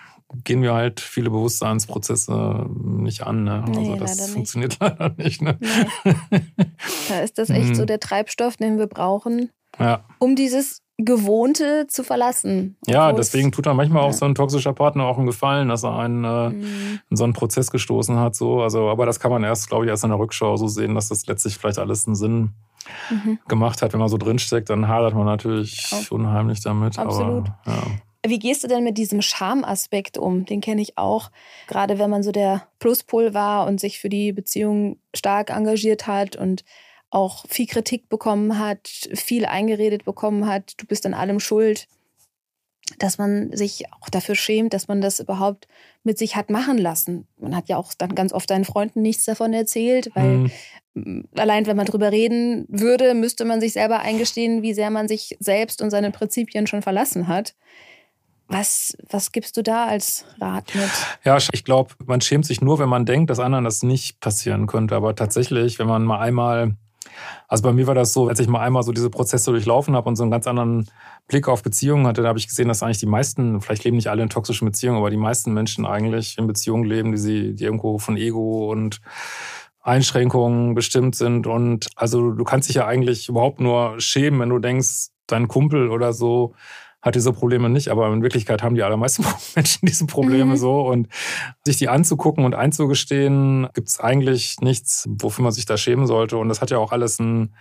gehen wir halt viele Bewusstseinsprozesse nicht an. Ne? Nee, also das leider funktioniert [LAUGHS] leider nicht. Ne? Nee. Da ist das echt so mhm. der Treibstoff, den wir brauchen, ja. um dieses Gewohnte zu verlassen. Ja, deswegen tut er manchmal ja. auch so ein toxischer Partner auch einen Gefallen, dass er einen äh, mhm. in so einen Prozess gestoßen hat. So. Also, aber das kann man erst, glaube ich, erst in der Rückschau so sehen, dass das letztlich vielleicht alles einen Sinn mhm. gemacht hat. Wenn man so drinsteckt, dann hadert man natürlich oh. unheimlich damit. Absolut. Aber, ja. Wie gehst du denn mit diesem Schamaspekt um? Den kenne ich auch. Gerade wenn man so der Pluspol war und sich für die Beziehung stark engagiert hat und auch viel Kritik bekommen hat, viel eingeredet bekommen hat, du bist an allem schuld, dass man sich auch dafür schämt, dass man das überhaupt mit sich hat machen lassen. Man hat ja auch dann ganz oft seinen Freunden nichts davon erzählt, weil mhm. allein wenn man drüber reden würde, müsste man sich selber eingestehen, wie sehr man sich selbst und seine Prinzipien schon verlassen hat. Was, was gibst du da als Rat mit? Ja, ich glaube, man schämt sich nur, wenn man denkt, dass anderen das nicht passieren könnte. Aber tatsächlich, wenn man mal einmal also bei mir war das so, als ich mal einmal so diese Prozesse durchlaufen habe und so einen ganz anderen Blick auf Beziehungen hatte, da habe ich gesehen, dass eigentlich die meisten, vielleicht leben nicht alle in toxischen Beziehungen, aber die meisten Menschen eigentlich in Beziehungen leben, die sie, die irgendwo von Ego und Einschränkungen bestimmt sind. Und also du kannst dich ja eigentlich überhaupt nur schämen, wenn du denkst, dein Kumpel oder so hat diese Probleme nicht, aber in Wirklichkeit haben die allermeisten [LAUGHS] Menschen diese Probleme mhm. so. Und sich die anzugucken und einzugestehen, gibt es eigentlich nichts, wofür man sich da schämen sollte. Und das hat ja auch alles einen,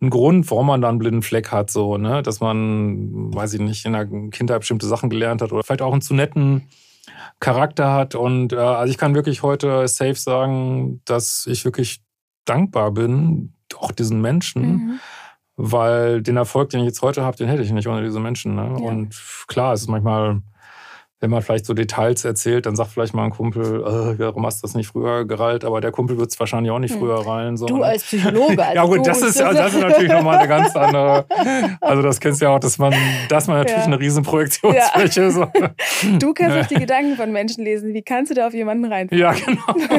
einen Grund, warum man da einen blinden Fleck hat, so, ne? Dass man, weiß ich nicht, in der Kindheit bestimmte Sachen gelernt hat oder vielleicht auch einen zu netten Charakter hat. Und äh, also ich kann wirklich heute safe sagen, dass ich wirklich dankbar bin, auch diesen Menschen. Mhm weil den Erfolg, den ich jetzt heute habe, den hätte ich nicht ohne diese Menschen. Ne? Ja. Und klar, es ist manchmal, wenn man vielleicht so Details erzählt, dann sagt vielleicht mal ein Kumpel, äh, warum hast du das nicht früher gerallt? Aber der Kumpel wird es wahrscheinlich auch nicht hm. früher rallen. So, du ne? als Psychologe. [LAUGHS] Als ja gut, das ist, das ist natürlich nochmal eine ganz andere, [LAUGHS] also das kennst du ja auch, dass man, dass man natürlich ja. eine Riesenprojektionsfläche ja. [LAUGHS] so. Du kannst auch die Gedanken von Menschen lesen. Wie kannst du da auf jemanden reinfahren? Ja, genau.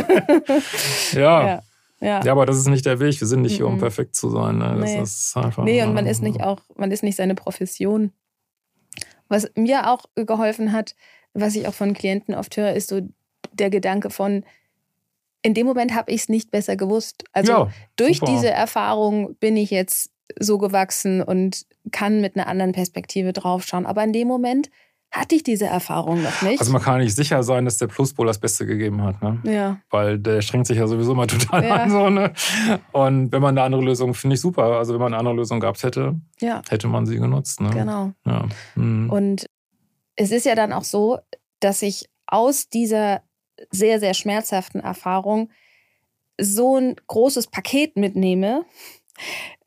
ja. Ja. ja, aber das ist nicht der Weg. Wir sind nicht hier, um perfekt zu sein. Ne? Das nee. ist einfach. Nee, und man ist nicht auch, man ist nicht seine Profession. Was mir auch geholfen hat, was ich auch von Klienten oft höre, ist so der Gedanke von, in dem Moment habe ich es nicht besser gewusst. Also ja, durch super. diese Erfahrung bin ich jetzt so gewachsen und kann mit einer anderen Perspektive draufschauen. Aber in dem Moment hatte ich diese Erfahrung noch nicht. Also man kann nicht sicher sein, dass der Pluspol das Beste gegeben hat. Ne? Ja. Weil der strengt sich ja sowieso mal total ja. an. So, ne? Und wenn man eine andere Lösung, finde ich super. Also wenn man eine andere Lösung gehabt hätte, ja. hätte man sie genutzt. Ne? Genau. Ja. Mhm. Und es ist ja dann auch so, dass ich aus dieser sehr, sehr schmerzhaften Erfahrung so ein großes Paket mitnehme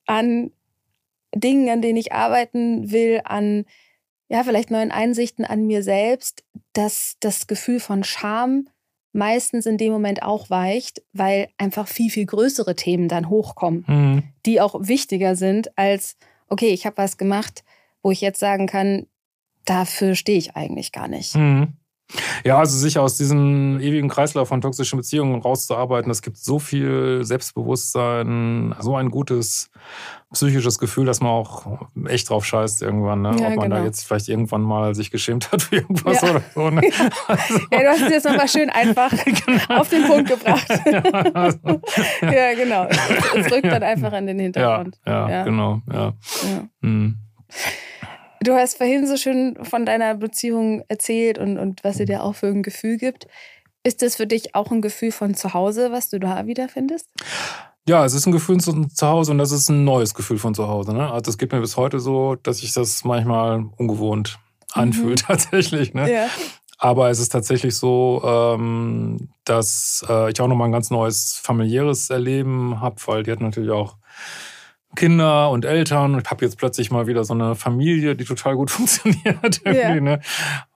an Dingen, an denen ich arbeiten will, an ja, vielleicht neuen Einsichten an mir selbst, dass das Gefühl von Scham meistens in dem Moment auch weicht, weil einfach viel, viel größere Themen dann hochkommen, mhm. die auch wichtiger sind als, okay, ich habe was gemacht, wo ich jetzt sagen kann, dafür stehe ich eigentlich gar nicht. Mhm. Ja, also sich aus diesem ewigen Kreislauf von toxischen Beziehungen rauszuarbeiten, das gibt so viel Selbstbewusstsein, so ein gutes psychisches Gefühl, dass man auch echt drauf scheißt irgendwann, ne? Ja, ob man genau. da jetzt vielleicht irgendwann mal sich geschämt hat für irgendwas ja. oder so. Ne? Also, [LAUGHS] ja, du hast es jetzt nochmal schön einfach [LAUGHS] genau. auf den Punkt gebracht. [LAUGHS] ja, also. ja genau. Es, rückt dann einfach in den Hintergrund. Ja, genau. Ja. Mhm. Du hast vorhin so schön von deiner Beziehung erzählt und, und was sie dir auch für ein Gefühl gibt. Ist das für dich auch ein Gefühl von Zuhause, was du da wiederfindest? Ja, es ist ein Gefühl von zu Hause und das ist ein neues Gefühl von zu Hause. Ne? Also es geht mir bis heute so, dass sich das manchmal ungewohnt anfühlt mhm. [LAUGHS] tatsächlich. Ne? Ja. Aber es ist tatsächlich so, ähm, dass äh, ich auch nochmal ein ganz neues familiäres Erleben habe, weil die hat natürlich auch Kinder und Eltern und habe jetzt plötzlich mal wieder so eine Familie, die total gut [LAUGHS] funktioniert ja. ne?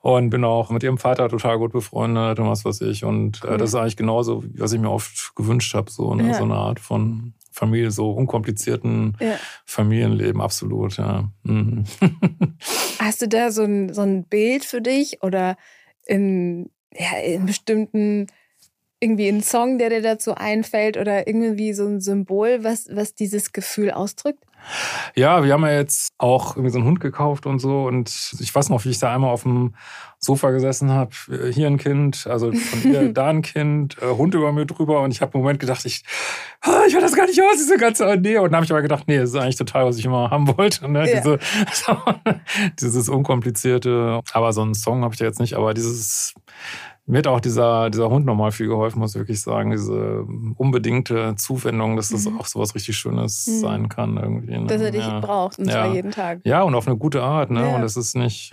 Und bin auch mit ihrem Vater total gut befreundet und was weiß ich. Und äh, das ist eigentlich genauso, was ich mir oft gewünscht habe, so, ne? Ja. so eine Art von Familie, so unkomplizierten ja. Familienleben, absolut, ja. Mhm. [LAUGHS] Hast du da so ein, so ein Bild für dich oder in, ja, in bestimmten irgendwie ein Song, der dir dazu einfällt oder irgendwie so ein Symbol, was, was dieses Gefühl ausdrückt? Ja, wir haben ja jetzt auch irgendwie so einen Hund gekauft und so. Und ich weiß noch, wie ich da einmal auf dem Sofa gesessen habe. Hier ein Kind, also von ihr [LAUGHS] da ein Kind, äh, Hund über mir drüber. Und ich habe im Moment gedacht, ich, ah, ich will das gar nicht aus, diese ganze Nähe. Und dann habe ich aber gedacht, nee, das ist eigentlich total, was ich immer haben wollte. Ne? Ja. Diese, [LAUGHS] dieses unkomplizierte. Aber so einen Song habe ich da jetzt nicht. Aber dieses mir hat auch dieser, dieser Hund nochmal viel geholfen, muss ich wirklich sagen. Diese unbedingte Zuwendung, dass das mhm. auch so was richtig Schönes mhm. sein kann irgendwie. Ne? Dass er dich ja. braucht, und zwar jeden Tag. Ja, und auf eine gute Art. Ne? Ja. Und das ist nicht,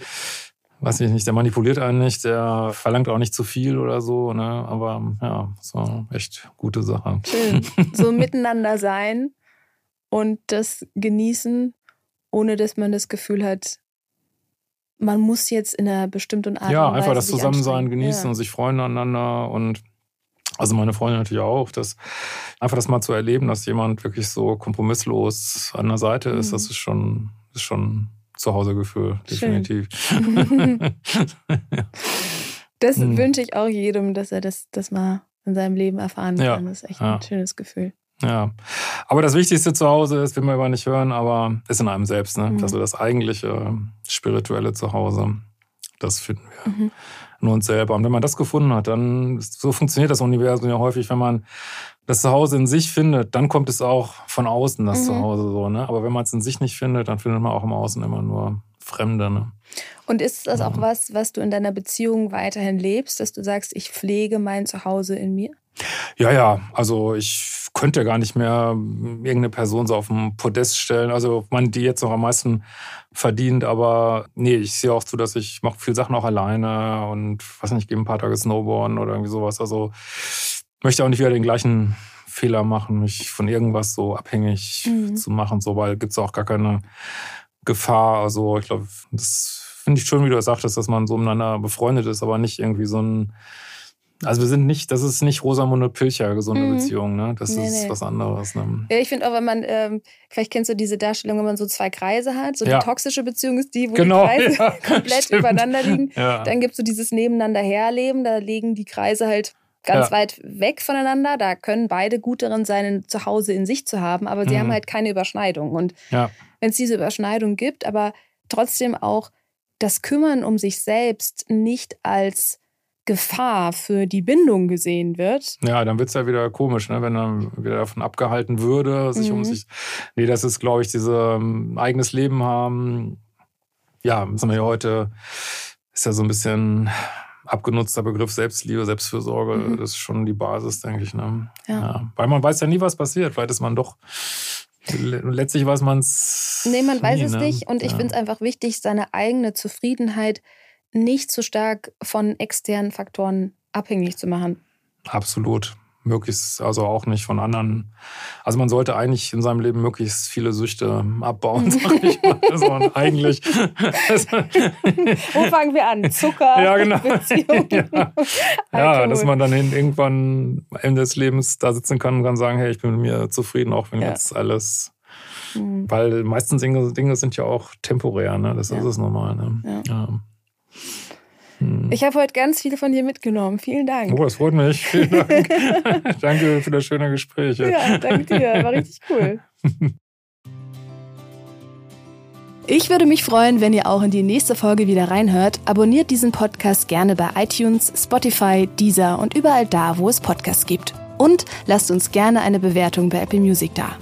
weiß ich nicht, der manipuliert einen nicht, der verlangt auch nicht zu viel oder so. Ne? Aber ja, so echt gute Sache. Schön. [LAUGHS] So miteinander sein und das genießen, ohne dass man das Gefühl hat, man muss jetzt in einer bestimmten Art Ja, einfach das Zusammensein genießen ja. und sich freuen aneinander und also meine Freundin natürlich auch, dass einfach das mal zu erleben, dass jemand wirklich so kompromisslos an der Seite ist, mhm. das ist schon, ist schon Zuhausegefühl, definitiv. [LAUGHS] Das mhm. wünsche ich auch jedem, dass er das, das mal in seinem Leben erfahren kann. Ja. Das ist echt ja. ein schönes Gefühl. Ja, aber das Wichtigste zu Hause ist, will man aber nicht hören, aber ist in einem selbst. Ne? Mhm. Also das eigentliche spirituelle Zuhause, das finden wir mhm. in uns selber. Und wenn man das gefunden hat, dann, so funktioniert das Universum ja häufig, wenn man das Zuhause in sich findet, dann kommt es auch von außen, das mhm. Zuhause so. Ne? Aber wenn man es in sich nicht findet, dann findet man auch im Außen immer nur Fremde. Ne? Und ist das auch was, was du in deiner Beziehung weiterhin lebst, dass du sagst, ich pflege mein Zuhause in mir? Ja, ja, also ich könnte gar nicht mehr irgendeine Person so auf dem Podest stellen. Also man, die jetzt noch am meisten verdient, aber nee, ich sehe auch zu, dass ich mache viele Sachen auch alleine und weiß nicht, gehe ein paar Tage Snowboarden oder irgendwie sowas. Also möchte auch nicht wieder den gleichen Fehler machen, mich von irgendwas so abhängig mhm. zu machen, so, weil gibt es auch gar keine Gefahr. Also ich glaube, das finde ich schön, wie du das sagtest, dass man so miteinander befreundet ist, aber nicht irgendwie so ein also wir sind nicht, das ist nicht Rosamunde Pilcher, gesunde mhm. Beziehung, ne? Das nee, ist nee. was anderes. Ne? Ja, ich finde auch, wenn man, ähm, vielleicht kennst du diese Darstellung, wenn man so zwei Kreise hat, so ja. die toxische Beziehung ist die, wo genau, die Kreise [LAUGHS] ja, [LAUGHS] komplett stimmt. übereinander liegen. Dann gibt es so dieses Nebeneinander herleben, da liegen die Kreise halt ganz weit weg voneinander. Da können beide gut darin sein, ein Zuhause in sich zu haben, aber sie mhm. haben halt keine Überschneidung. Und wenn es diese Überschneidung gibt, aber trotzdem auch das Kümmern um sich selbst nicht als Gefahr für die Bindung gesehen wird. Ja, dann wird es ja wieder komisch, ne? wenn dann wieder davon abgehalten würde, sich mhm. um sich. Nee, das ist, glaube ich, dieses ähm, eigenes Leben haben. Ja, sind wir ja heute, ist ja so ein bisschen abgenutzter Begriff Selbstliebe, Selbstfürsorge. Mhm. Das ist schon die Basis, denke ich. Ne? Ja. ja. Weil man weiß ja nie, was passiert. Vielleicht ist man doch. Letztlich weiß man es. Nee, man nie, weiß es ne? nicht. Und ich ja. finde es einfach wichtig, seine eigene Zufriedenheit nicht so stark von externen Faktoren abhängig zu machen. Absolut. Möglichst, also auch nicht von anderen. Also man sollte eigentlich in seinem Leben möglichst viele Süchte abbauen, sag [LAUGHS] ich mal. Also eigentlich. [LAUGHS] Wo fangen wir an? Zucker, ja, genau. [LAUGHS] ja. ja, dass man dann irgendwann Ende des Lebens da sitzen kann und kann sagen, hey, ich bin mit mir zufrieden, auch wenn ja. jetzt alles mhm. weil meistens Dinge, Dinge sind ja auch temporär, ne? Das ja. ist es normal. Ne? Ja. Hm. Ich habe heute ganz viel von dir mitgenommen. Vielen Dank. Oh, das freut mich. Vielen Dank. [LAUGHS] danke für das schöne Gespräch. Ja, danke dir. War richtig cool. [LAUGHS] Ich würde mich freuen, wenn ihr auch in die nächste Folge wieder reinhört. Abonniert diesen Podcast gerne bei iTunes, Spotify, Deezer und überall da, wo es Podcasts gibt. Und lasst uns gerne eine Bewertung bei Apple Music da.